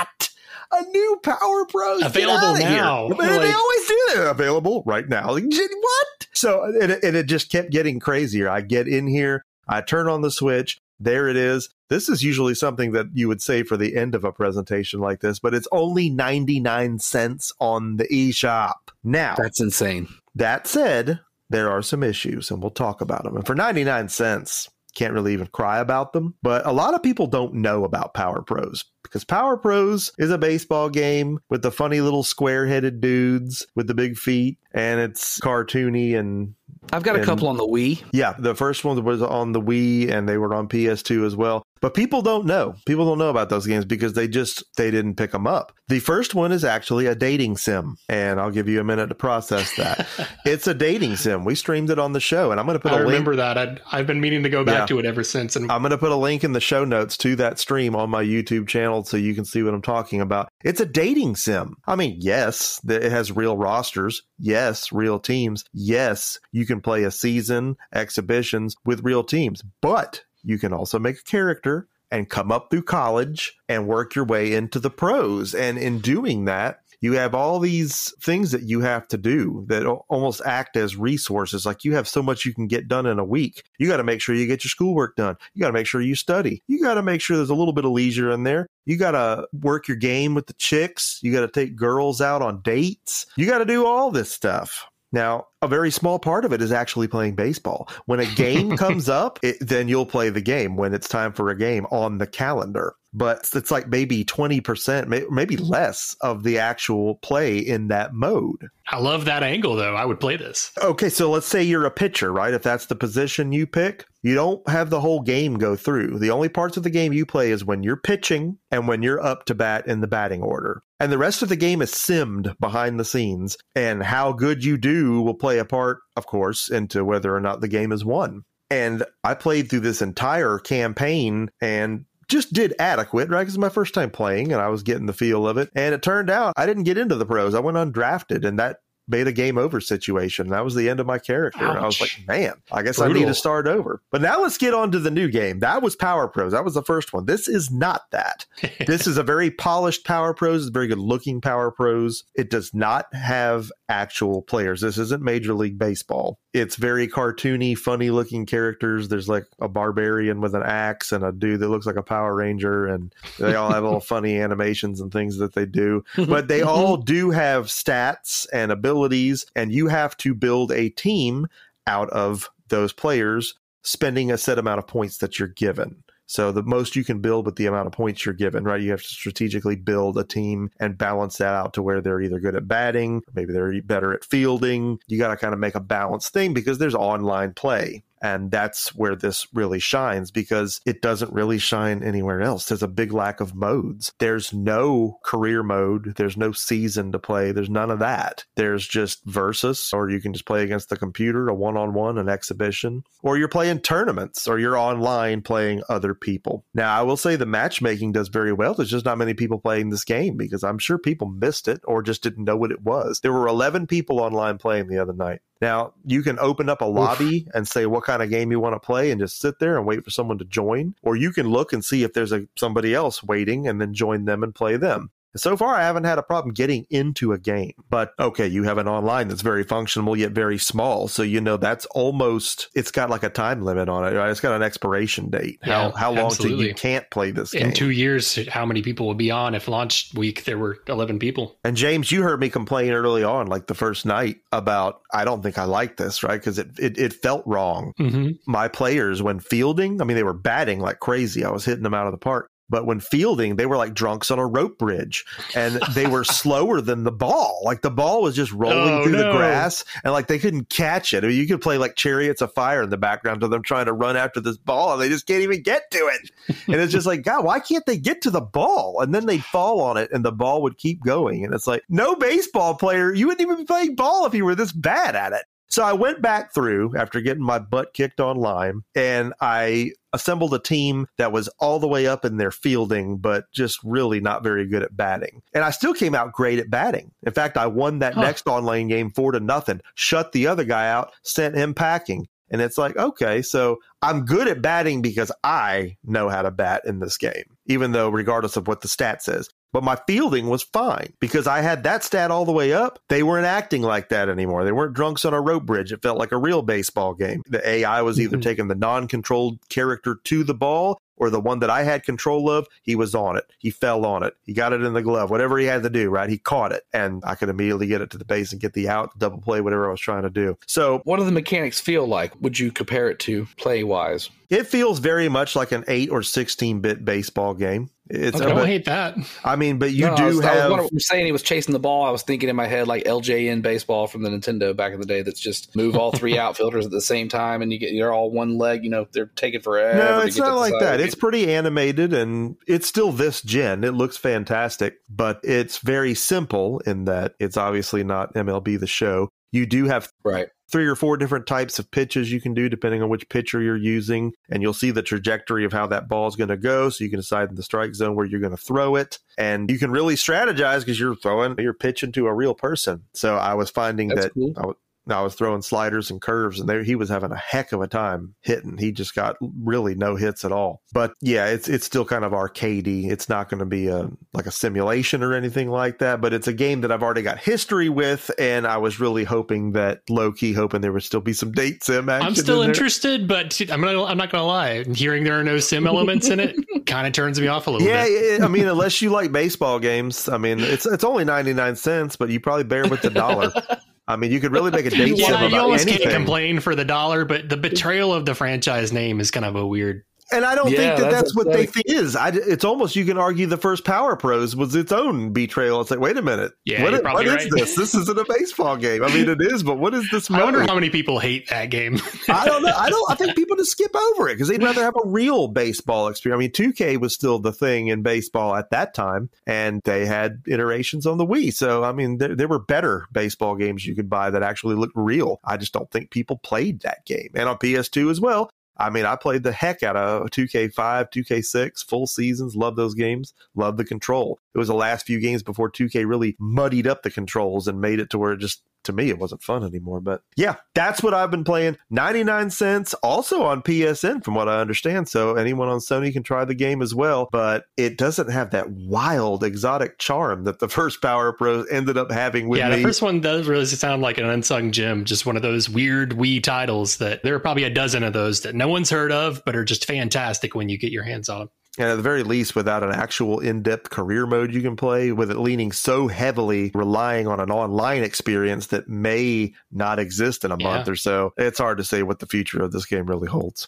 what? A new Power Pros Get Available now. But they always do that. Available right now. Like, what? So and it, and it just kept getting crazier. I get in here, I turn on the switch. There it is. This is usually something that you would say for the end of a presentation like this, but it's only 99 cents on the eShop. Now, That's insane. that said, there are some issues and we'll talk about them. And for 99 cents, can't really even cry about them. But a lot of people don't know about Power Pros because Power Pros is a baseball game with the funny little square headed dudes with the big feet and it's cartoony and I've got a couple on the Wii. yeah, the first one was on the Wii and they were on PS2 as well. But people don't know. People don't know about those games because they just they didn't pick them up. The first one is actually a dating sim, and I'll give you a minute to process that. it's a dating sim. We streamed it on the show, and I'm going to put I a link. remember that. I'd, I've been meaning to go back Yeah. to it ever since. And I'm going to put a link in the show notes to that stream on my YouTube channel so you can see what I'm talking about. It's a dating sim. I mean, yes, it has real rosters. Yes, real teams. Yes, you can play a season, exhibitions with real teams, but you can also make a character and come up through college and work your way into the pros. And in doing that, you have all these things that you have to do that almost act as resources. Like you have so much you can get done in a week. You got to make sure you get your schoolwork done. You got to make sure you study. You got to make sure there's a little bit of leisure in there. You got to work your game with the chicks. You got to take girls out on dates. You got to do all this stuff. Now, a very small part of it is actually playing baseball. When a game comes up, it, then you'll play the game when it's time for a game on the calendar. But it's like maybe 20%, maybe less of the actual play in that mode. I love that angle, though. I would play this. Okay, so let's say you're a pitcher, right? If that's the position you pick, you don't have the whole game go through. The only parts of the game you play is when you're pitching and when you're up to bat in the batting order. And the rest of the game is simmed behind the scenes. And how good you do will play a part, of course, into whether or not the game is won. And I played through this entire campaign and just did adequate, right? Because it's my first time playing and I was getting the feel of it. And it turned out I didn't get into the pros. I went undrafted and that made a game over situation. That was the end of my character. I was like, man, I guess I need to start over. But now let's get on to the new game. That was Power Pros. That was the first one. This is not that. this is a very polished Power Pros. It's very good looking Power Pros. It does not have actual players. This isn't Major League Baseball. It's very cartoony, funny looking characters. There's like a barbarian with an axe and a dude that looks like a Power Ranger, and they all have little funny animations and things that they do. But they all do have stats and abilities, and you have to build a team out of those players, spending a set amount of points that you're given. So the most you can build with the amount of points you're given, right? You have to strategically build a team and balance that out to where they're either good at batting, maybe they're better at fielding. You got to kind of make a balanced thing because there's online play. And that's where this really shines because it doesn't really shine anywhere else. There's a big lack of modes. There's no career mode. There's no season to play. There's none of that. There's just versus, or you can just play against the computer, a one on one, an exhibition, or you're playing tournaments or you're online playing other people. Now, I will say the matchmaking does very well. There's just not many people playing this game because I'm sure people missed it or just didn't know what it was. There were 11 people online playing the other night. Now, you can open up a lobby and say what kind of game you want to play and just sit there and wait for someone to join, or you can look and see if there's a somebody else waiting and then join them and play them. So far, I haven't had a problem getting into a game. But okay, you have an online that's very functional yet very small. So you know that's almost it's got like a time limit on it. Right? It's got an expiration date. Yeah, how how long till you can't play this game? In two years, how many people would be on if launch week there were 11 people? And James, you heard me complain early on, like the first night, about I don't think I like this, right? Because it, it it felt wrong. Mm-hmm. My players, when fielding, I mean, they were batting like crazy. I was hitting them out of the park. But when fielding, they were like drunks on a rope bridge and they were slower than the ball. Like the ball was just rolling Oh, through the grass and like they couldn't catch it. I mean, you could play like chariots of fire in the background of them trying to run after this ball and they just can't even get to it. And it's just like, God, why can't they get to the ball? And then they'd fall on it and the ball would keep going. And it's like, no baseball player, you wouldn't even be playing ball if you were this bad at it. So I went back through after getting my butt kicked online and I assembled a team that was all the way up in their fielding, but just really not very good at batting. And I still came out great at batting. In fact, I won that Huh. next online game four to nothing, shut the other guy out, sent him packing. And it's like, okay, so I'm good at batting because I know how to bat in this game, even though regardless of what the stat says. But my fielding was fine because I had that stat all the way up. They weren't acting like that anymore. They weren't drunks on a rope bridge. It felt like a real baseball game. The AI was either Mhm. taking the non controlled character to the ball or the one that I had control of, he was on it. He fell on it. He got it in the glove. Whatever he had to do, right? He caught it. And I could immediately get it to the base and get the out, double play, whatever I was trying to do. So What do the mechanics feel like? Would you compare it to play wise? it feels very much like an 8 or 16 bit baseball game. It's Okay. I don't hate that. I mean, but you No, do I was, I have was saying he was chasing the ball. I was thinking in my head like LJN baseball from the Nintendo back in the day. That's just move all three outfielders at the same time, and you get you're all one leg. You know they're taking forever. No, to it's get not the like side. that. It's pretty animated and it's still this gen. It looks fantastic, but it's very simple in that it's obviously not MLB the show. You do have right. Three or four different types of pitches you can do depending on which pitcher you're using and you'll see the trajectory of how that ball is going to go so you can decide in the strike zone where you're going to throw it and you can really strategize because you're throwing you're pitching to a real person so i was finding That's that cool. I, I was throwing sliders and curves and there he was having a heck of a time hitting he just got really no hits at all but yeah it's it's still kind of arcadey it's not going to be a like a simulation or anything like that but it's a game that i've already got history with and i was really hoping that low-key hoping there would still be some date sim I'm still in interested, but I'm gonna, I'm not gonna lie. Hearing there are no sim elements in it kind of turns me off a little yeah, bit. yeah, I mean, unless you like baseball games, I mean, it's it's only ninety nine cents, but you probably bear with the dollar. I mean, you could really make a date Yeah, you almost anything. can't complain for the dollar, but the betrayal of the franchise name is kind of a weird. And I don't Yeah, think that that's that's, what they think is. I, it's almost you can argue the first Power Pros was its own betrayal. It's like, wait a minute, Yeah, what, you're what probably is this? This isn't a baseball game. I mean, it is, but what is this? I wonder how many people hate that game. I don't know. I don't. I think people just skip over it because they'd rather have a real baseball experience. I mean, 2K was still the thing in baseball at that time, and they had iterations on the Wii. So, I mean, there, there were better baseball games you could buy that actually looked real. I just don't think people played that game, and on PS2 as well. I mean, I played the heck out of 2K5, 2K6, full seasons. Love those games. Love the control. It was the last few games before 2K really muddied up the controls and made it to where it just to me, it wasn't fun anymore. But yeah, that's what I've been playing. 99 cents also on PSN, from what I understand. So anyone on Sony can try the game as well. But it doesn't have that wild, exotic charm that the first Power Pros ended up having with yeah, me. the first one does really sound like an unsung gem, just one of those weird Wii titles that there are probably a dozen of those that no one's heard of, but are just fantastic when you get your hands on them. And at the very least, without an actual in depth career mode you can play, with it leaning so heavily, relying on an online experience that may not exist in a Yeah. month or so, it's hard to say what the future of this game really holds.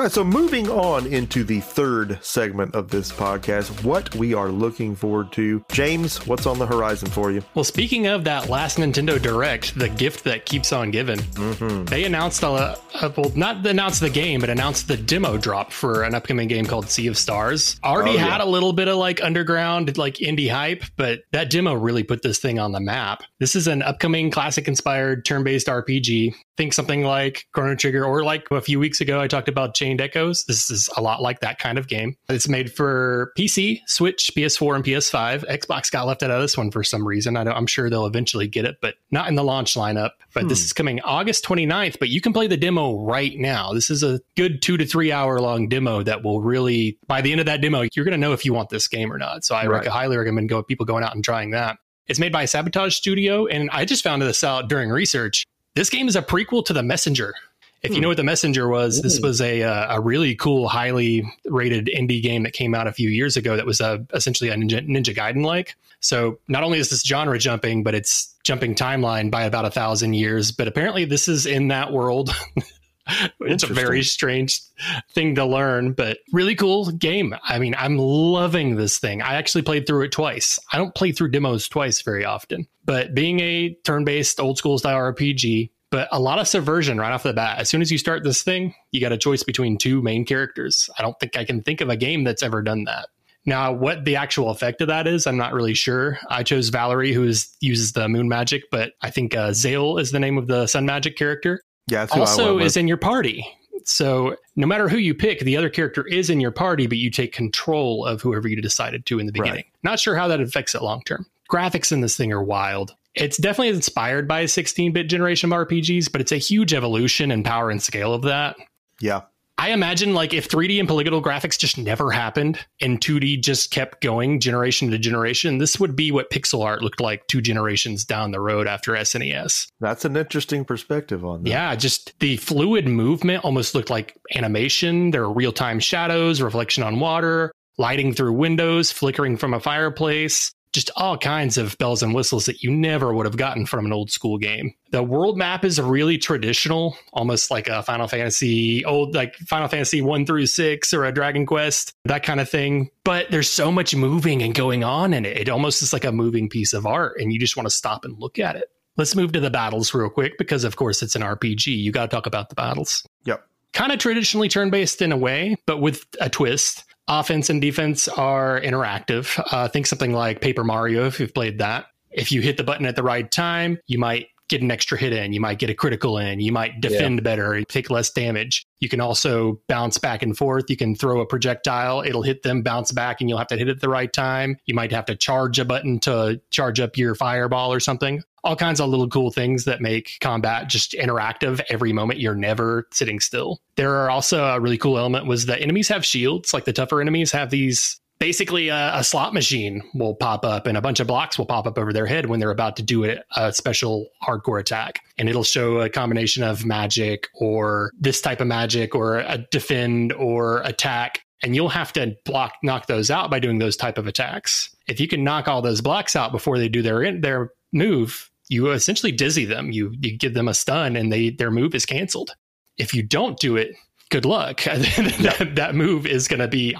All right, so moving on into the third segment of this podcast, what we are looking forward to. James, what's on the horizon for you? Well, speaking of that last Nintendo Direct, the gift that keeps on giving, mm-hmm. they announced a, a well, not announced the game, but announced the demo drop for an upcoming game called Sea of Stars. Already Oh, yeah. had a little bit of like underground, like indie hype, but that demo really put this thing on the map. This is an upcoming classic-inspired turn-based RPG. Think something like Chrono Trigger, or like a few weeks ago, I talked about Chained Echoes. This is a lot like that kind of game. It's made for PC, Switch, PS4, and PS5. Xbox got left out of this one for some reason. I don't, I'm sure they'll eventually get it, but not in the launch lineup. But this hmm. is coming August 29th, but you can play the demo right now. This is a good two to three hour long demo that will really, by the end of that demo, you're going to know if you want this game or not. So I Right. rec- highly recommend go, people going out and trying that. It's made by Sabotage Studio, and I just found this out during research. This game is a prequel to The Messenger. If you know what The Messenger was, this was a uh, a really cool, highly rated indie game that came out a few years ago. That was a, essentially a Ninja, Ninja Gaiden like. So not only is this genre jumping, but it's jumping timeline by about a thousand years. But apparently, this is in that world. it's a very strange thing to learn, but really cool game. I mean, I'm loving this thing. I actually played through it twice. I don't play through demos twice very often, but being a turn based old school style RPG, but a lot of subversion right off the bat. As soon as you start this thing, you got a choice between two main characters. I don't think I can think of a game that's ever done that. Now, what the actual effect of that is, I'm not really sure. I chose Valere, who is, uses the moon magic, but I think uh, Zale is the name of the sun magic character Yeah, that's who I also is in your party. So no matter who you pick, the other character is in your party, but you take control of whoever you decided to in the beginning. Not sure how that affects it long term. Graphics in this thing are wild. It's definitely inspired by 16 bit generation of RPGs, but it's a huge evolution in power and scale of that. yeah. I imagine like if 3D and polygonal graphics just never happened and 2D just kept going generation to generation, this would be what pixel art looked like two generations down the road after SNES. That's an interesting perspective on that. Yeah, just the fluid movement almost looked like animation. There are real time shadows, reflection on water, lighting through windows, flickering from a fireplace, just all kinds of bells and whistles that you never would have gotten from an old school game. The world map is really traditional, almost like a Final Fantasy, old like Final Fantasy 1 through 6 or a Dragon Quest, that kind of thing. But there's so much moving and going on in it. It almost is like a moving piece of art, and you just want to stop and look at it. Let's move to the battles real quick because, of course, it's an RPG. You got to talk about the battles. Yep. Kind of traditionally turn based in a way, but with a twist. Offense and defense are interactive. Uh, think something like Paper Mario if you've played that. If you hit the button at the right time, you might get an extra hit in, you might get a critical in, you might defend better, take less damage. You can also bounce back and forth. You can throw a projectile, it'll hit them, bounce back, and you'll have to hit it at the right time. You might have to charge a button to charge up your fireball or something. All kinds of little cool things that make combat just interactive every moment. You're never sitting still. There are also a really cool element was that enemies have shields, like the tougher enemies have these basically a, a slot machine will pop up and a bunch of blocks will pop up over their head when they're about to do a, a special hardcore attack and it'll show a combination of magic or this type of magic or a defend or attack and you'll have to block knock those out by doing those type of attacks if you can knock all those blocks out before they do their their move you essentially dizzy them you you give them a stun and they their move is canceled if you don't do it good luck. that, that move is going to be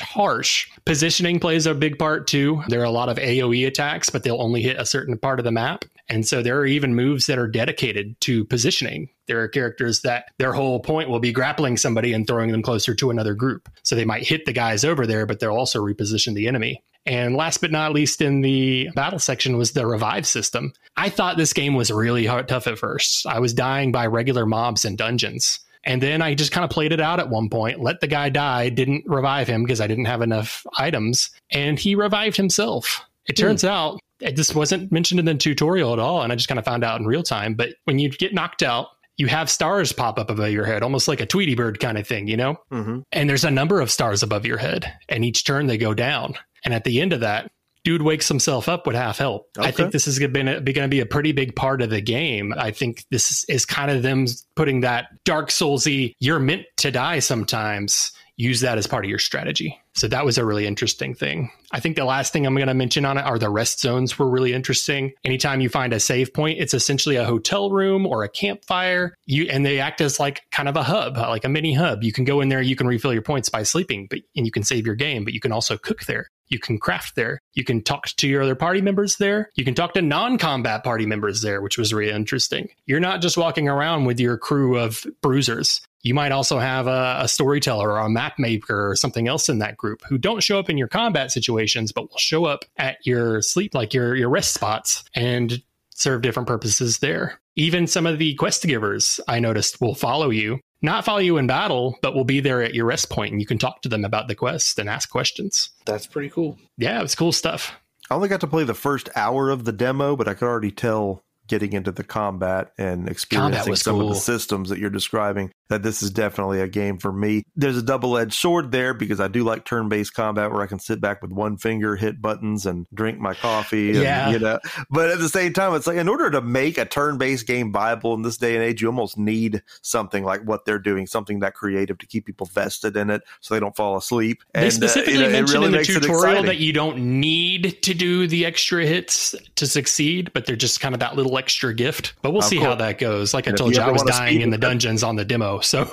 harsh. Positioning plays a big part too. There are a lot of AoE attacks, but they'll only hit a certain part of the map. And so there are even moves that are dedicated to positioning. There are characters that their whole point will be grappling somebody and throwing them closer to another group. So they might hit the guys over there, but they'll also reposition the enemy. And last but not least, in the battle section was the revive system. I thought this game was really hard, tough at first. I was dying by regular mobs and dungeons. And then I just kind of played it out at one point, let the guy die, didn't revive him because I didn't have enough items, and he revived himself. It turns hmm. out this wasn't mentioned in the tutorial at all, and I just kind of found out in real time. But when you get knocked out, you have stars pop up above your head, almost like a Tweety bird kind of thing, you know? Mm-hmm. And there's a number of stars above your head, and each turn they go down. And at the end of that, dude wakes himself up with half health. Okay. I think this is going to be going to be a pretty big part of the game. I think this is kind of them putting that Dark Soulsy, you're meant to die sometimes use that as part of your strategy. So that was a really interesting thing. I think the last thing I'm going to mention on it are the rest zones were really interesting. Anytime you find a save point, it's essentially a hotel room or a campfire. You and they act as like kind of a hub, uh, like a mini hub. You can go in there, you can refill your points by sleeping, but and you can save your game, but you can also cook there. You can craft there. You can talk to your other party members there. You can talk to non combat party members there, which was really interesting. You're not just walking around with your crew of bruisers. You might also have a, a, storyteller or a map maker or something else in that group who don't show up in your combat situations, but will show up at your sleep, like your, your rest spots and serve different purposes there. Even some of the quest givers I noticed will follow you, not follow you in battle, but will be there at your rest point and you can talk to them about the quest and ask questions. That's pretty cool. Yeah, it's cool stuff. I only got to play the first hour of the demo, but I could already tell getting into the combat and experiencing some cool. of the systems that you're describing that this is definitely a game for me. There's a double edged sword there because I do like turn based combat where I can sit back with one finger, hit buttons, and drink my coffee. And, yeah. You know, but at the same time, it's like in order to make a turn based game viable in this day and age, you almost need something like what they're doing, something that creative to keep people vested in it so they don't fall asleep. And, they specifically uh, you know, mentioned really in the tutorial that you don't need to do the extra hits to succeed, but they're just kind of that little extra gift. But we'll of see course. how that goes. Like I told you, you I was dying in the dungeons on the demo. So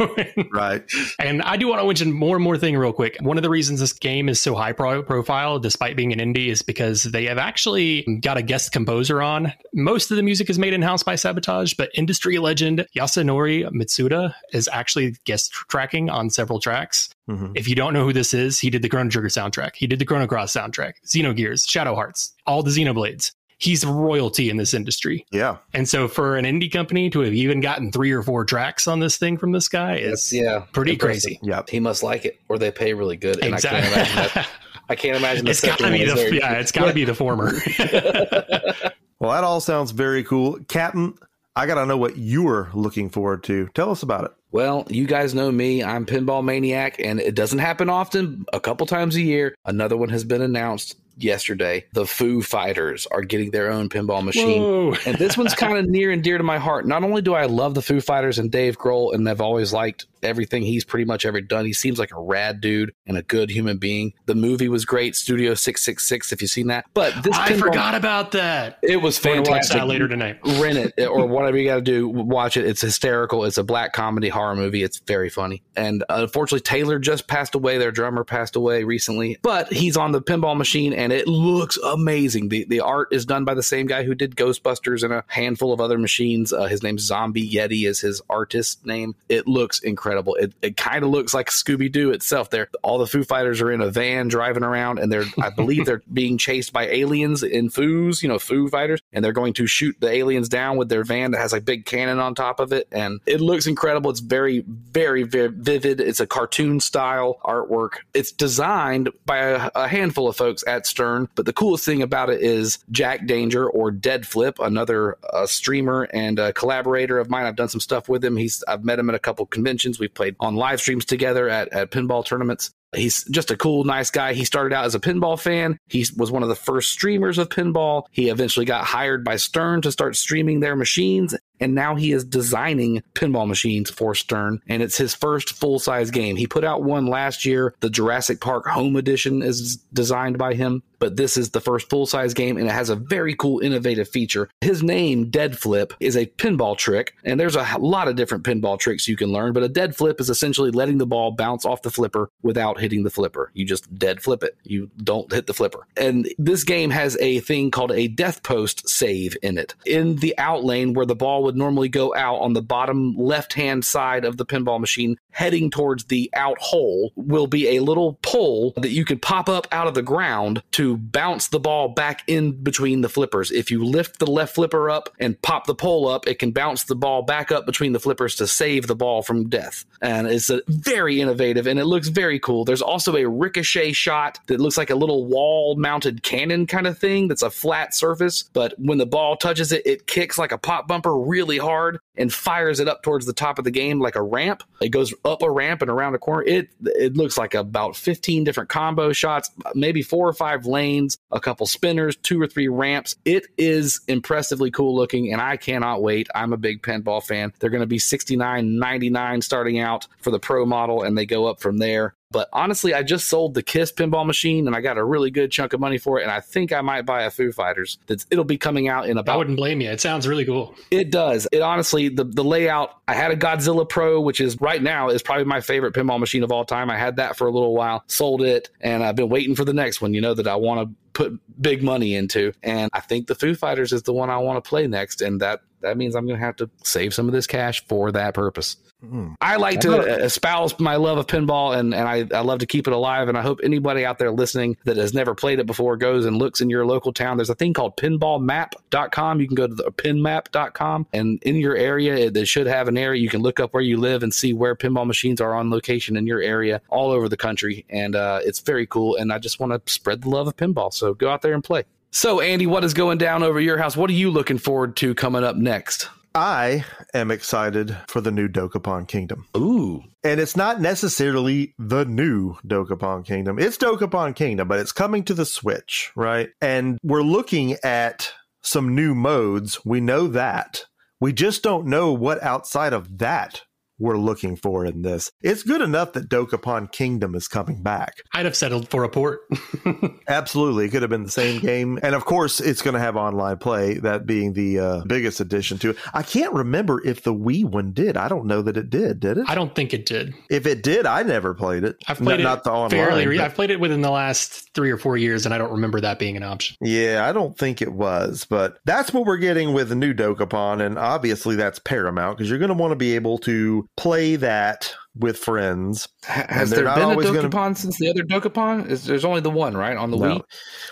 right. And I do want to mention more and more thing real quick. One of the reasons this game is so high pro- profile, despite being an indie, is because they have actually got a guest composer on. Most of the music is made in house by Sabotage, but industry legend Yasunori Mitsuda is actually guest tracking on several tracks. Mm-hmm. If you don't know who this is, he did the Chrono Trigger soundtrack. He did the Chrono Cross soundtrack, Xenogears, Shadow Hearts, all the Xenoblades he's royalty in this industry. Yeah. And so for an indie company to have even gotten three or four tracks on this thing from this guy is yeah, pretty impressive. crazy. Yeah. He must like it or they pay really good. And exactly. I can't imagine that. I can't imagine it's gotta be the, yeah, it's gotta be the former. well, that all sounds very cool. Captain, I gotta know what you are looking forward to. Tell us about it. Well, you guys know me. I'm Pinball Maniac, and it doesn't happen often. A couple times a year, another one has been announced yesterday, the Foo Fighters are getting their own pinball machine. and this one's kind of near and dear to my heart. Not only do I love the Foo Fighters and Dave Grohl, and I've always liked everything he's pretty much ever done. He seems like a rad dude and a good human being. The movie was great, Studio 666, if you've seen that. But this I forgot about that. It was fantastic. Watch that later tonight. Rent it or whatever you got to do. Watch it. It's hysterical. It's a black comedy horror movie. It's very funny. And unfortunately, Taylor just passed away. Their drummer passed away recently, but he's on the pinball machine and it looks amazing. The the art is done by the same guy who did Ghostbusters and a handful of other machines. Uh, his name's Zombie Yeti is his artist name. It looks incredible. It, it kind of looks like Scooby Doo itself. There, all the Foo Fighters are in a van driving around, and they're I believe they're being chased by aliens in Foos, you know, Foo Fighters, and they're going to shoot the aliens down with their van that has a big cannon on top of it, and it looks incredible. It's very, very, very vivid. It's a cartoon style artwork. It's designed by a, a handful of folks at Stern, but the coolest thing about it is Jack Danger or Dead Flip, another uh, streamer and a collaborator of mine. I've done some stuff with him. He's I've met him at a couple conventions. We've played on live streams together at, at pinball tournaments. He's just a cool, nice guy. He started out as a pinball fan. He was one of the first streamers of pinball. He eventually got hired by Stern to start streaming their machines and now he is designing pinball machines for Stern, and it's his first full size game. He put out one last year. The Jurassic Park Home Edition is designed by him, but this is the first full size game, and it has a very cool, innovative feature. His name, Dead Flip, is a pinball trick, and there's a lot of different pinball tricks you can learn, but a dead flip is essentially letting the ball bounce off the flipper without hitting the flipper. You just dead flip it. You don't hit the flipper. And this game has a thing called a death post save in it. In the out lane where the ball would normally go out on the bottom left hand side of the pinball machine, heading towards the out hole, will be a little pole that you could pop up out of the ground to bounce the ball back in between the flippers. If you lift the left flipper up and pop the pole up, it can bounce the ball back up between the flippers to save the ball from death. And it's a very innovative and it looks very cool. There's also a ricochet shot that looks like a little wall mounted cannon kind of thing that's a flat surface, but when the ball touches it, it kicks like a pop bumper really hard and fires it up towards the top of the game like a ramp. It goes up a ramp and around a corner. It it looks like about 15 different combo shots, maybe four or five lanes, a couple spinners, two or three ramps. It is impressively cool looking and I cannot wait. I'm a big pinball fan. They're going to be 69.99 starting out for the pro model and they go up from there. But honestly, I just sold the Kiss pinball machine and I got a really good chunk of money for it. And I think I might buy a Foo Fighters. That's it'll be coming out in about. I wouldn't blame you. It sounds really cool. It does. It honestly, the the layout. I had a Godzilla Pro, which is right now is probably my favorite pinball machine of all time. I had that for a little while, sold it, and I've been waiting for the next one. You know that I want to put big money into, and I think the Foo Fighters is the one I want to play next, and that that means I'm going to have to save some of this cash for that purpose. Mm. I like to espouse my love of pinball and, and I, I love to keep it alive. And I hope anybody out there listening that has never played it before goes and looks in your local town. There's a thing called pinballmap.com. You can go to the pinmap.com and in your area, they should have an area you can look up where you live and see where pinball machines are on location in your area all over the country. And uh, it's very cool. And I just want to spread the love of pinball. So go out there and play. So, Andy, what is going down over your house? What are you looking forward to coming up next? I am excited for the new Dokapon Kingdom. Ooh. And it's not necessarily the new Dokapon Kingdom. It's Dokapon Kingdom, but it's coming to the Switch, right? And we're looking at some new modes. We know that. We just don't know what outside of that we're looking for in this. It's good enough that Dokapon Kingdom is coming back. I'd have settled for a port. Absolutely. It could have been the same game. And of course, it's going to have online play, that being the uh, biggest addition to it. I can't remember if the Wii one did. I don't know that it did, did it? I don't think it did. If it did, I never played it. I've played not, it not the online, fairly. Re- I've played it within the last three or four years, and I don't remember that being an option. Yeah, I don't think it was. But that's what we're getting with the new Dokapon. And obviously, that's paramount because you're going to want to be able to play that with friends. Has there been a Dokapon gonna... since the other Dokapon? Is there's only the one right on the no. Wii?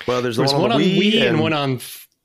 Well, there's, there's one, on, Wii, Wii and, and, one on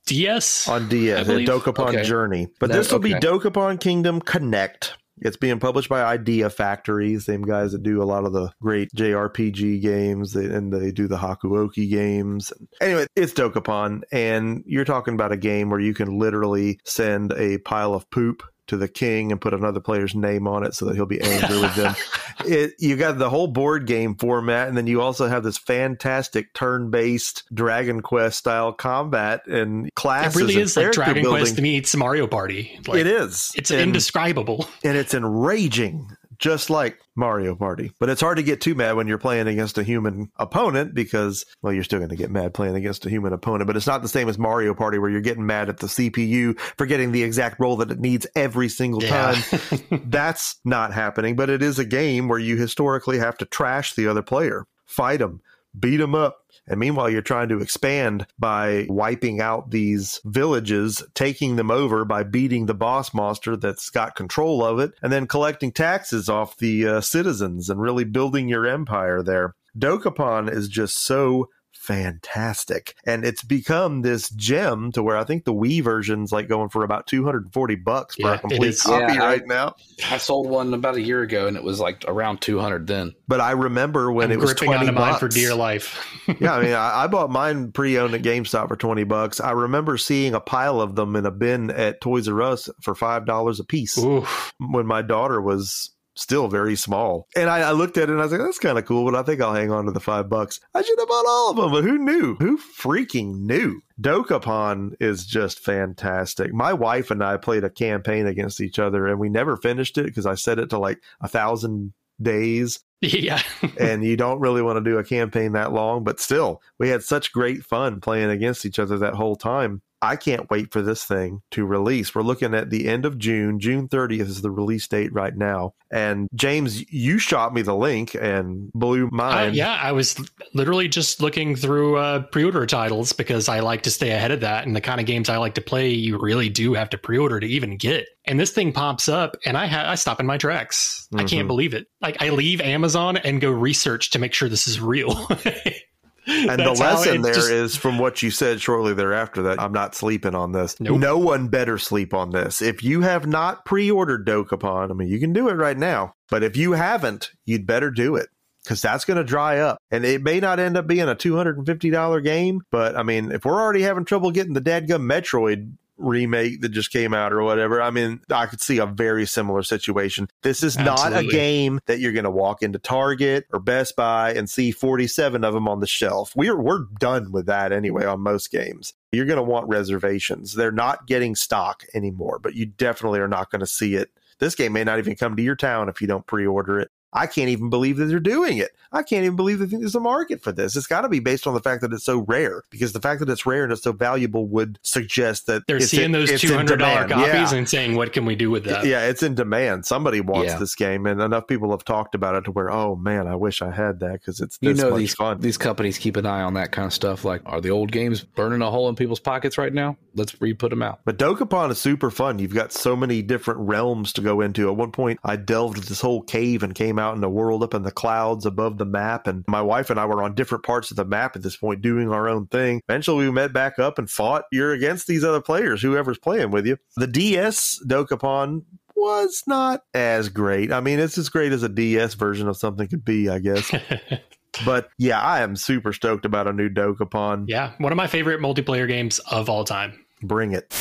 DS. On DS, the Dokapon okay. Journey. But this will okay. be Dokapon Kingdom Connect. It's being published by Idea Factory, same guys that do a lot of the great JRPG games, and they do the Hakuoki games. Anyway, it's Dokapon, and you're talking about a game where you can literally send a pile of poop to the king and put another player's name on it so that he'll be angry with them. It, you got the whole board game format, and then you also have this fantastic turn-based Dragon Quest style combat and classes. It really is like Dragon building. Quest meets Mario Party. Like, it is. It's and, indescribable, and it's enraging just like Mario Party. But it's hard to get too mad when you're playing against a human opponent because, well, you're still going to get mad playing against a human opponent, but it's not the same as Mario Party where you're getting mad at the CPU for getting the exact role that it needs every single yeah. time. That's not happening, but it is a game where you historically have to trash the other player, fight them, beat them up, and meanwhile, you're trying to expand by wiping out these villages, taking them over by beating the boss monster that's got control of it, and then collecting taxes off the uh, citizens and really building your empire there. Dokapon is just so fantastic. And it's become this gem to where I think the Wii version's like going for about 240 bucks for yeah, a complete copy yeah, right I, now. I sold one about a year ago and it was like around 200 then. But I remember when I'm it was 20 bucks. for dear life. yeah, I mean, I, I bought mine pre-owned at GameStop for 20 bucks. I remember seeing a pile of them in a bin at Toys R Us for $5 a piece Oof. when my daughter was still very small. And I, I looked at it and I was like, that's kind of cool, but I think I'll hang on to the five bucks. I should have bought all of them, but who knew? Who freaking knew? Dokapon is just fantastic. My wife and I played a campaign against each other and we never finished it because I set it to like a thousand days. Yeah. and you don't really want to do a campaign that long, but still, we had such great fun playing against each other that whole time. I can't wait for this thing to release. We're looking at the end of June. June 30th is the release date right now. And James, you shot me the link and blew Uh, mine. yeah, I was literally just looking through uh, pre-order titles because I like to stay ahead of that, and the kind of games I like to play, you really do have to pre-order to even get. And this thing pops up, and I ha- I stop in my tracks. I Mhm. can't believe it. Like I leave Amazon and go research to make sure this is real. And the lesson there is from what you said shortly thereafter that I'm not sleeping on this. Nope. No one better sleep on this. If you have not pre ordered Dokapon, I mean, you can do it right now, but if you haven't, you'd better do it because that's going to dry up. And it may not end up being a $250 game, but I mean, if we're already having trouble getting the dadgum Metroid remake that just came out or whatever. I mean, I could see a very similar situation. This is not a game that you're going to walk into Target or Best Buy and see 47 of them on the shelf. We're we're done with that anyway on most games. You're going to want reservations. They're not getting stock anymore, but you definitely are not going to see it. This game may not even come to your town if you don't pre-order it. I can't even believe that they're doing it. I can't even believe that there's a market for this. It's got to be based on the fact that it's so rare, because the fact that it's rare and it's so valuable would suggest that They're it's seeing in- those two hundred dollar copies Yeah. and saying, "What can we do with that?" Yeah, it's in demand. Somebody wants Yeah. this game, and enough people have talked about it to where, oh man, I wish I had that because it's You know much these fun. these companies keep an eye on that kind of stuff. Like, are the old games burning a hole in people's pockets right now? Let's re-put them out. But Dokapon is super fun. You've got so many different realms to go into. At one point, I delved this whole cave and came out in the world up in the clouds above the map. And my wife and I were on different parts of the map at this point doing our own thing. Eventually, we met back up and fought. You're against these other players, whoever's playing with you. The DS Dokapon was not as great. I mean, it's as great as a DS version of something could be, I guess. but yeah, I am super stoked about a new Dokapon. yeah, one of my favorite multiplayer games of all time. Bring it.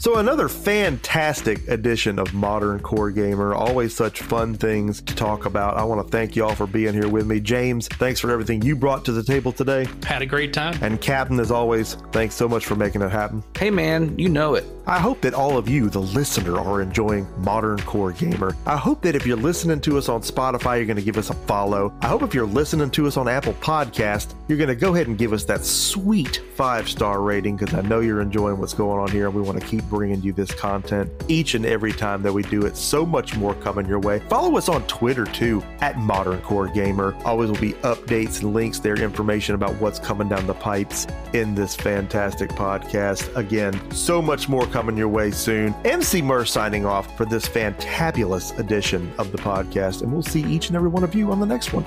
So another fantastic edition of Modern Core Gamer. Always such fun things to talk about. I want to thank y'all for being here with me. James, thanks for everything you brought to the table today. Had a great time. And Captain, as always, thanks so much for making it happen. Hey, man, you know it. I hope that all of you, the listener, are enjoying Modern Core Gamer. I hope that if you're listening to us on Spotify, you're going to give us a follow. I hope if you're listening to us on Apple Podcast, you're going to go ahead and give us that sweet five star rating because I know you're enjoying what's going on here and we want to keep bringing you this content each and every time that we do it. So much more coming your way. Follow us on Twitter too at Modern Core Gamer. Always will be updates and links there, information about what's coming down the pipes in this fantastic podcast. Again, so much more coming your way soon. MC Murr signing off for this fantabulous edition of the podcast, and we'll see each and every one of you on the next one.